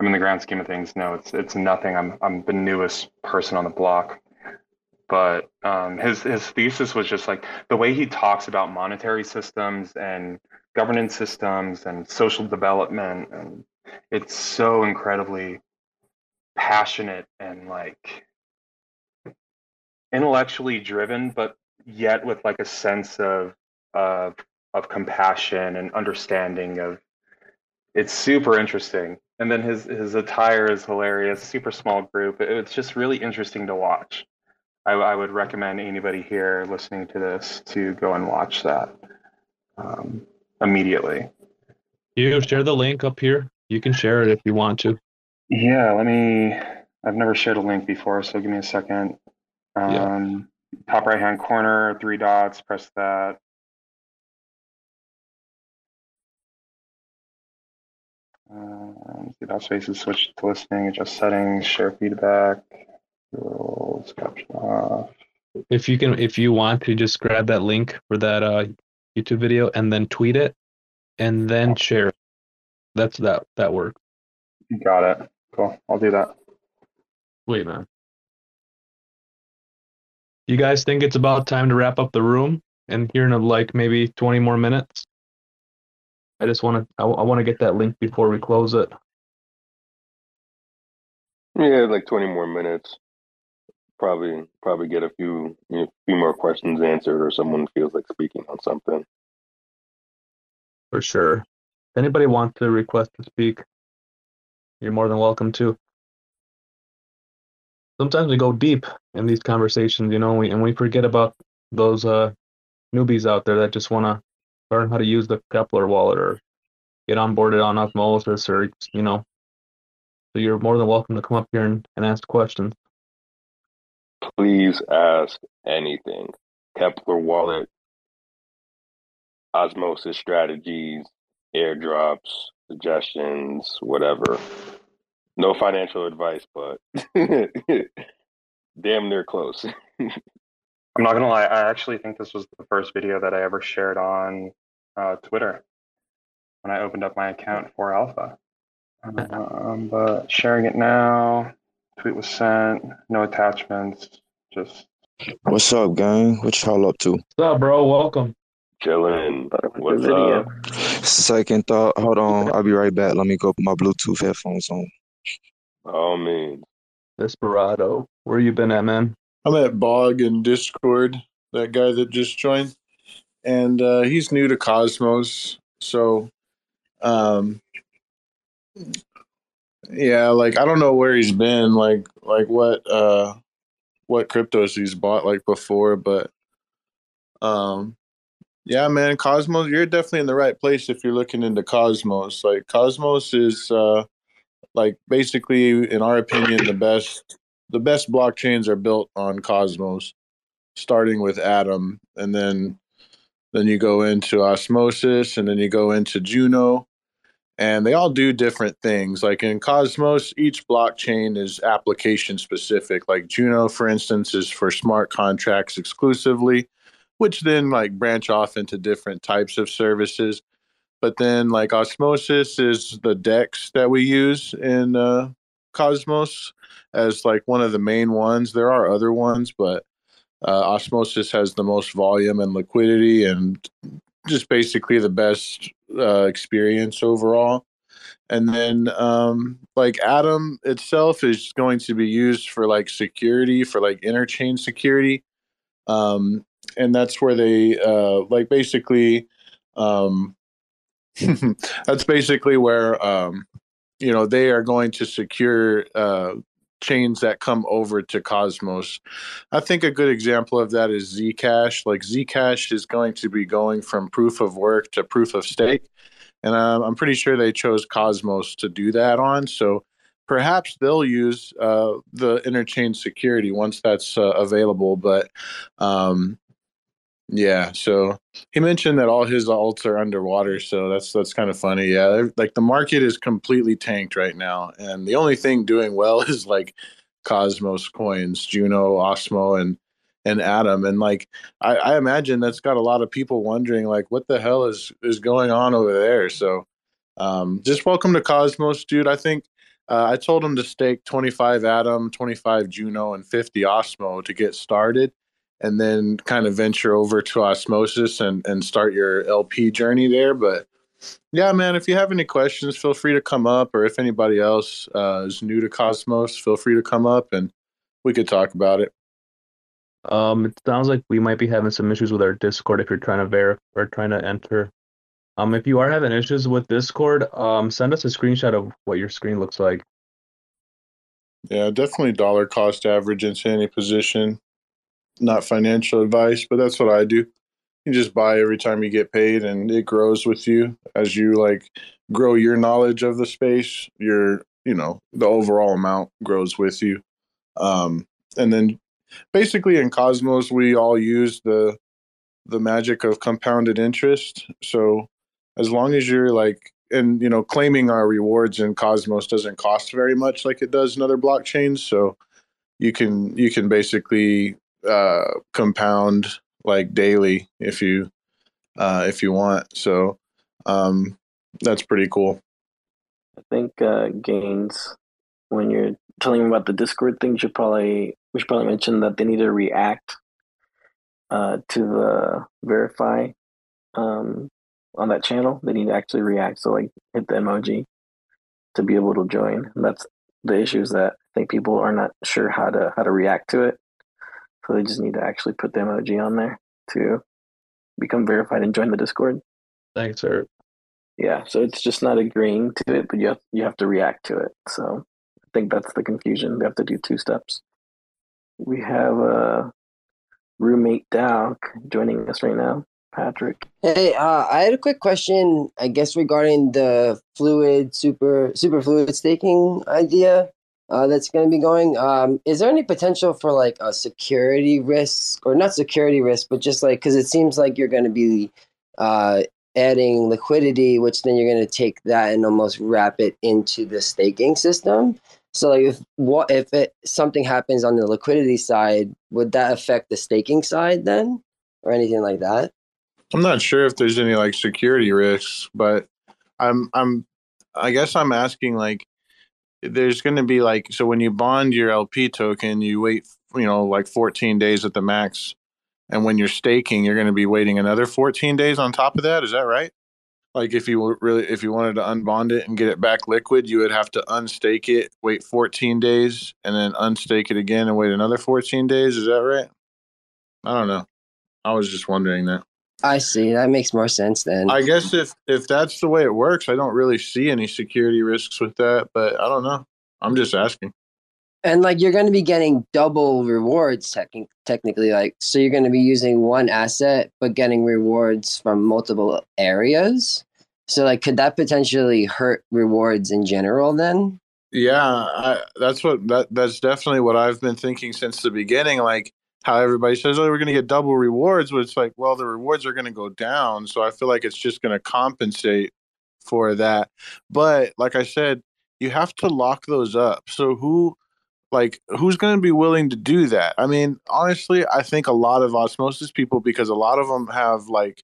I mean, in the grand scheme of things, no, it's it's nothing. I'm I'm the newest person on the block but um, his his thesis was just like the way he talks about monetary systems and governance systems and social development and it's so incredibly passionate and like intellectually driven but yet with like a sense of of of compassion and understanding of it's super interesting and then his his attire is hilarious super small group it's just really interesting to watch I, I, would recommend anybody here listening to this to go and watch that um, immediately. You share the link up here. You can share it if you want to. Yeah, let me I've never shared a link before, so give me a second. Yeah. Um, Top right hand corner, three dots, press that. Um, see that spaces switch to listening, adjust settings, share feedback, rules, caption off. If you can, if you want to, just grab that link for that uh, YouTube video and then tweet it, and then share. it. That's that. That works. Got it. Cool. I'll do that. Wait, man. You guys think it's about time to wrap up the room? And here in like maybe 20 more minutes. I just want to. I, want to get that link before we close it. Yeah, like twenty more minutes. Probably, probably get a few, you know, few more questions answered, or someone feels like speaking on something. For sure. If anybody wants to request to speak, you're more than welcome to. Sometimes we go deep in these conversations, you know, we, and we forget about those uh, newbies out there that just want to learn how to use the Keplr wallet or get onboarded on Osmosis or, you know. So you're more than welcome to come up here and, and ask questions. Please ask anything. Keplr wallet, osmosis strategies, airdrops, suggestions, whatever. No financial advice, but damn near close. I'm not gonna lie, I actually think this was the first video that I ever shared on uh, Twitter when I opened up my account for Alpha. Um, but sharing it now, tweet was sent, no attachments, just What's up, gang? What y'all up to? What's up, bro? Welcome. Chilling. What's up? Second thought. Hold on. I'll be right back. Let me go put my Bluetooth headphones on. Oh man, Desperado. Where you been at, man? I'm at Bog in Discord, that guy that just joined, and uh, he's new to Cosmos. So, um, yeah, like I don't know where he's been, like like what uh what cryptos he's bought like before, but um, yeah, man, Cosmos, you're definitely in the right place if you're looking into Cosmos. Like Cosmos is uh like basically in our opinion the best the best blockchains are built on Cosmos, starting with Atom, and then then you go into Osmosis, and then you go into Juno, and they all do different things. Like in Cosmos, each blockchain is application specific. Like Juno, for instance, is for smart contracts exclusively, which then like branch off into different types of services. But then like Osmosis is the DEX that we use in uh, Cosmos as like one of the main ones. There are other ones, but uh, Osmosis has the most volume and liquidity and just basically the best uh, experience overall. And then um, like Atom itself is going to be used for like security, for like interchain security. Um, and that's where they uh, like basically um, that's basically where um, you know they are going to secure uh, chains that come over to Cosmos. I think a good example of that is Zcash. Like Zcash is going to be going from proof of work to proof of stake, and um, I'm pretty sure they chose Cosmos to do that on. So perhaps they'll use uh, the interchain security once that's uh, available. But um, yeah, so he mentioned that all his alts are underwater, so that's that's kind of funny. Yeah, like the market is completely tanked right now, and the only thing doing well is like Cosmos coins, Juno, Osmo, and and Atom, and like I, I imagine that's got a lot of people wondering like what the hell is is going on over there. So um, just welcome to Cosmos, dude. I think uh, I told him to stake 25 Atom, 25 Juno, and 50 Osmo to get started and then kind of venture over to osmosis and and start your lp journey there but yeah man if you have any questions feel free to come up or if anybody else uh, is new to cosmos feel free to come up and we could talk about it Um, it sounds like we might be having some issues with our Discord if you're trying to verify or trying to enter. Um, if you are having issues with Discord, um, send us a screenshot of what your screen looks like. yeah definitely dollar cost average into any position not financial advice but that's what i do you just buy every time you get paid and it grows with you as you like grow your knowledge of the space your you know the overall amount grows with you. Um, and then basically in Cosmos we all use the the magic of compounded interest. So as long as you're like and you know claiming our rewards in Cosmos doesn't cost very much like it does in other blockchains. So you can you can basically uh, compound like daily if you uh, if you want. So um, that's pretty cool. I think uh, Gainzz when you're telling them about the Discord thing, should probably we should probably mention that they need to react uh, to the verify um, on that channel. They need to actually react, so like hit the emoji to be able to join. And that's the issue is that I think people are not sure how to how to react to it, so they just need to actually put the emoji on there to become verified and join the Discord. Thanks, sir. Yeah, so it's just not agreeing to it, but you have you have to react to it. So I think that's the confusion. They have to do two steps. We have a roommate Dow joining us right now. Patrick. Hey, uh, I had a quick question. I guess regarding the fluid super super fluid staking idea uh, that's going to be going. Um, is there any potential for like a security risk or not security risk, but just like because it seems like you're going to be uh, adding liquidity, which then you're going to take that and almost wrap it into the staking system. So like if what if it something happens on the liquidity side, would that affect the staking side then, or anything like that? I'm not sure if there's any like security risks, but I'm I'm I guess I'm asking like there's going to be like so when you bond your LP token, you wait you know like 14 days at the max, and when you're staking, you're going to be waiting another 14 days on top of that. Is that right? Like if you really if you wanted to unbond it and get it back liquid, you would have to unstake it, wait 14 days, and then unstake it again and wait another 14 days. Is that right? I don't know. I was just wondering that. I see. That makes more sense then. I guess if if that's the way it works, I don't really see any security risks with that, but I don't know. I'm just asking. And like you're going to be getting double rewards techni- technically like so you're going to be using one asset but getting rewards from multiple areas. So like could that potentially hurt rewards in general then? Yeah, I, that's what that that's definitely what I've been thinking since the beginning like how everybody says, "Oh, we're going to get double rewards," but it's like, well, the rewards are going to go down, so I feel like it's just going to compensate for that. But like I said, you have to lock those up. So who, like, who's going to be willing to do that? I mean, honestly, I think a lot of osmosis people, because a lot of them have like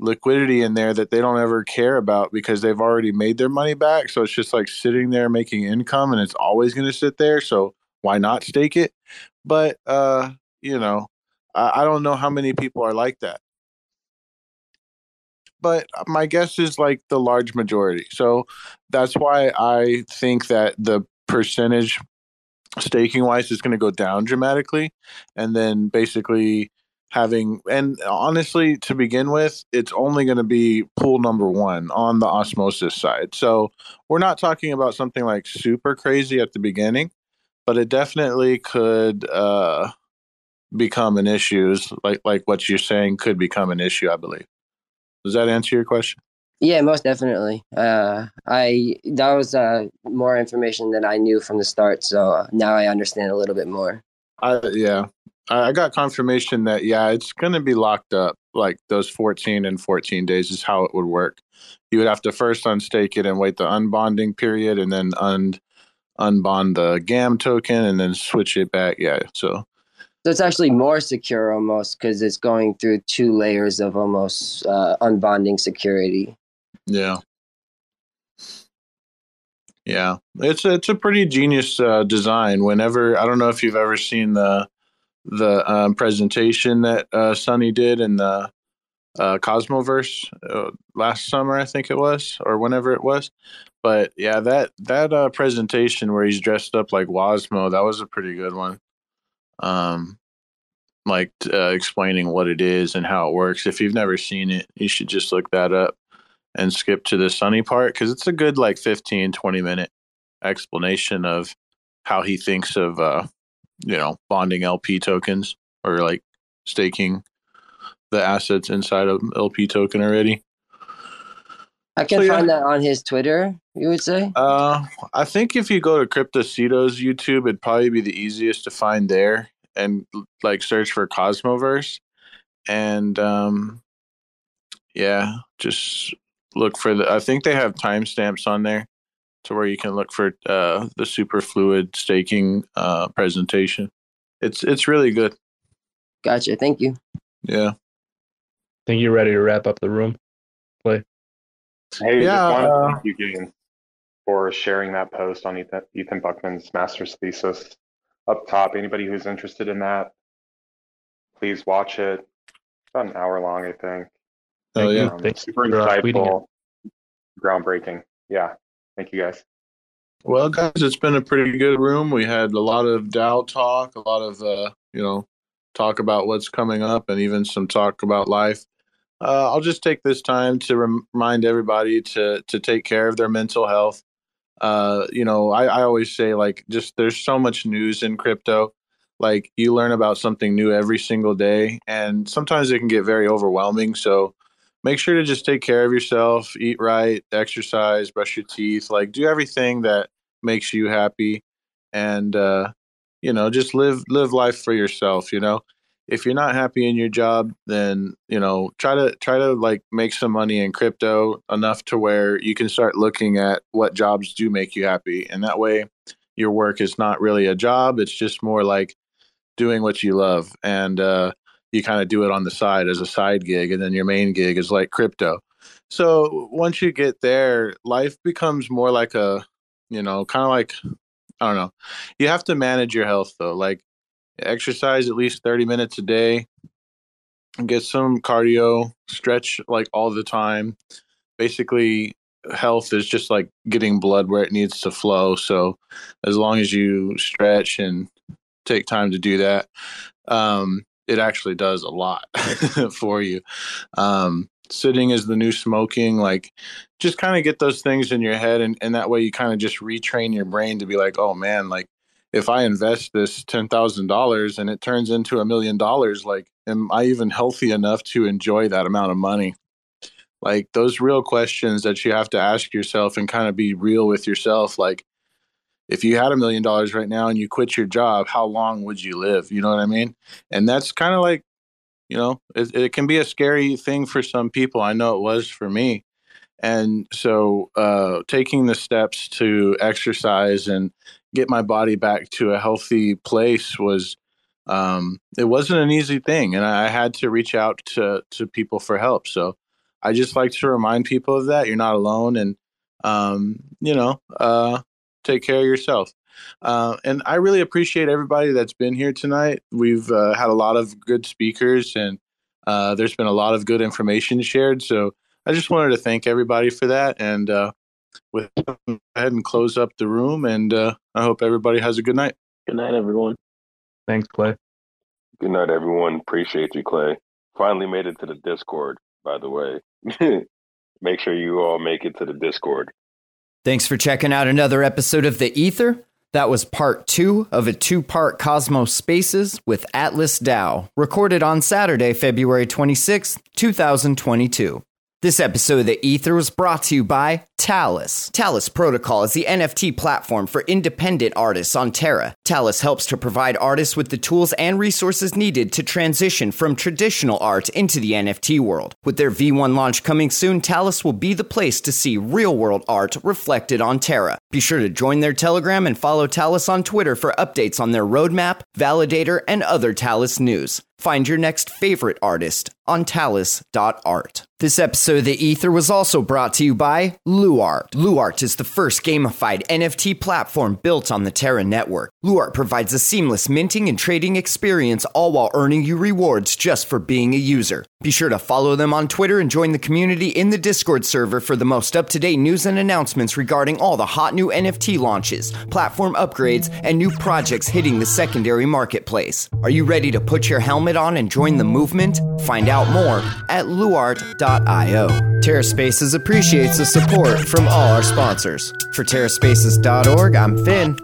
liquidity in there that they don't ever care about because they've already made their money back. So it's just like sitting there making income, and it's always going to sit there. So why not stake it? But uh you know, I, I don't know how many people are like that. But my guess is like the large majority. So that's why I think that the percentage staking wise is going to go down dramatically. And then basically having, and honestly, to begin with, it's only going to be pool number one on the osmosis side. So we're not talking about something like super crazy at the beginning, but it definitely could, uh, become an issue is like like what you're saying could become an issue i believe. Does that answer your question? Yeah most definitely. Uh i that was uh more information than i knew from the start so now i understand a little bit more. I yeah. I got confirmation that yeah it's going to be locked up like those 14 and 14 days is how it would work. You would have to first unstake it and wait the unbonding period and then un unbond the GAMM token and then switch it back yeah so so it's actually more secure almost because it's going through two layers of almost uh, unbonding security. Yeah. Yeah, it's it's a pretty genius uh, design. Whenever I don't know if you've ever seen the the um, presentation that uh, Sunny did in the uh, Cosmoverse uh, last summer, I think it was, or whenever it was. But yeah, that that uh, presentation where he's dressed up like Wasmo, that was a pretty good one um, like uh, explaining what it is and how it works. If you've never seen it, you should just look that up and skip to the sunny part because it's a good like 15, 20 minute explanation of how he thinks of, uh, you know, bonding LP tokens or like staking the assets inside of LP token already. I can So, yeah. find that on his Twitter. You would say? Uh, I think if you go to Cryptocito's YouTube, it'd probably be the easiest to find there, and like search for Cosmoverse, and um, yeah, just look for the. I think they have timestamps on there, to where you can look for uh the super fluid staking uh presentation. It's it's really good. Gotcha. Thank you. Yeah. think you're ready to wrap up the room. Play. Hey, Yeah, just wanted uh, to thank you, Gainzz, for sharing that post on Ethan, Ethan Buchman's master's thesis up top. Anybody who's interested in that, please watch it. It's about an hour long, I think. Oh yeah. Um, Thanks super for, uh, insightful, groundbreaking. Yeah. Thank you guys. Well, guys, it's been a pretty good room. We had a lot of DAO talk, a lot of uh, you know, talk about what's coming up, and even some talk about life. Uh, I'll just take this time to rem- remind everybody to to take care of their mental health. Uh, you know, I, I always say like, just there's so much news in crypto. Like you learn about something new every single day, and sometimes it can get very overwhelming. So make sure to just take care of yourself, eat right, exercise, brush your teeth, like do everything that makes you happy and uh you know just live live life for yourself you know if you're not happy in your job then you know try to try to like make some money in crypto enough to where you can start looking at what jobs do make you happy. And that way your work is not really a job it's just more like doing what you love. And uh you kind of do it on the side as a side gig and then your main gig is like crypto. So once you get there life becomes more like a you know kind of like i don't know. You have to manage your health though. Like exercise at least 30 minutes a day. And get some cardio stretch like all the time. Basically health is just like getting blood where it needs to flow. So as long as you stretch and take time to do that um it actually does a lot for you. Um sitting is the new smoking like just kind of get those things in your head and, and that way you kind of just retrain your brain to be like oh man like if i invest this $10000 and it turns into a million dollars like am i even healthy enough to enjoy that amount of money? Like those real questions that you have to ask yourself and kind of be real with yourself like if you had a million dollars right now and you quit your job how long would you live? You know what i mean? And that's kind of like you know it, it can be a scary thing for some people. I know it was for me. And so uh, taking the steps to exercise and get my body back to a healthy place was um, it wasn't an easy thing and i had to reach out to to people for help so i just like to remind people of that you're not alone and um, you know uh, take care of yourself uh, and I really appreciate everybody that's been here tonight. We've uh, had a lot of good speakers, and uh, there's been a lot of good information shared. So I just wanted to thank everybody for that. And uh, with go ahead and close up the room, and uh, I hope everybody has a good night. Good night, everyone. Thanks, Clay. Good night, everyone. Appreciate you, Clay. Finally made it to the Discord, by the way. Make sure you all make it to the Discord. Thanks for checking out another episode of The Ether. That was part two of a two part Cosmos Spaces with Atlas DAO, recorded on Saturday, February 26th, 2022. This episode of The Ether was brought to you by Talis. Talis Protocol is the NFT platform for independent artists on Terra. Talis helps to provide artists with the tools and resources needed to transition from traditional art into the NFT world. With their V1 launch coming soon, Talis will be the place to see real world art reflected on Terra. Be sure to join their Telegram and follow Talis on Twitter for updates on their roadmap, validator, and other Talis news. Find your next favorite artist on talis.art. This episode of The Ether was also brought to you by Luart. Luart is the first gamified NFT platform built on the Terra network. Luart provides a seamless minting and trading experience, all while earning you rewards just for being a user. Be sure to follow them on Twitter and join the community in the Discord server for the most up to date news and announcements regarding all the hot new NFT launches, platform upgrades, and new projects hitting the secondary marketplace. Are you ready to put your helmet on and join the movement? Find out more at luart.io. TerraSpaces appreciates the support from all our sponsors. For TerraSpaces.org, I'm Finn.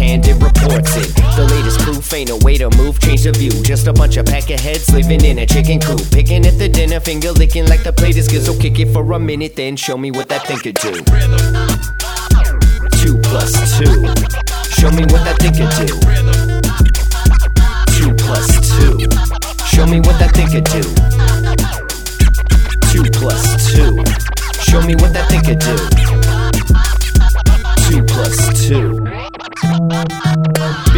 handed reports it. The latest proof ain't a way to move, change the view. Just a bunch of peckerheads living in a chicken coop. Picking at the dinner, finger licking like the plate is. So kick it for a minute, then show me what that thing could do. Two plus two. Show me what that thing could do. Two plus two. Show me what that thing could do. Two plus two. Show me what that thing could do. Two plus two. Bye.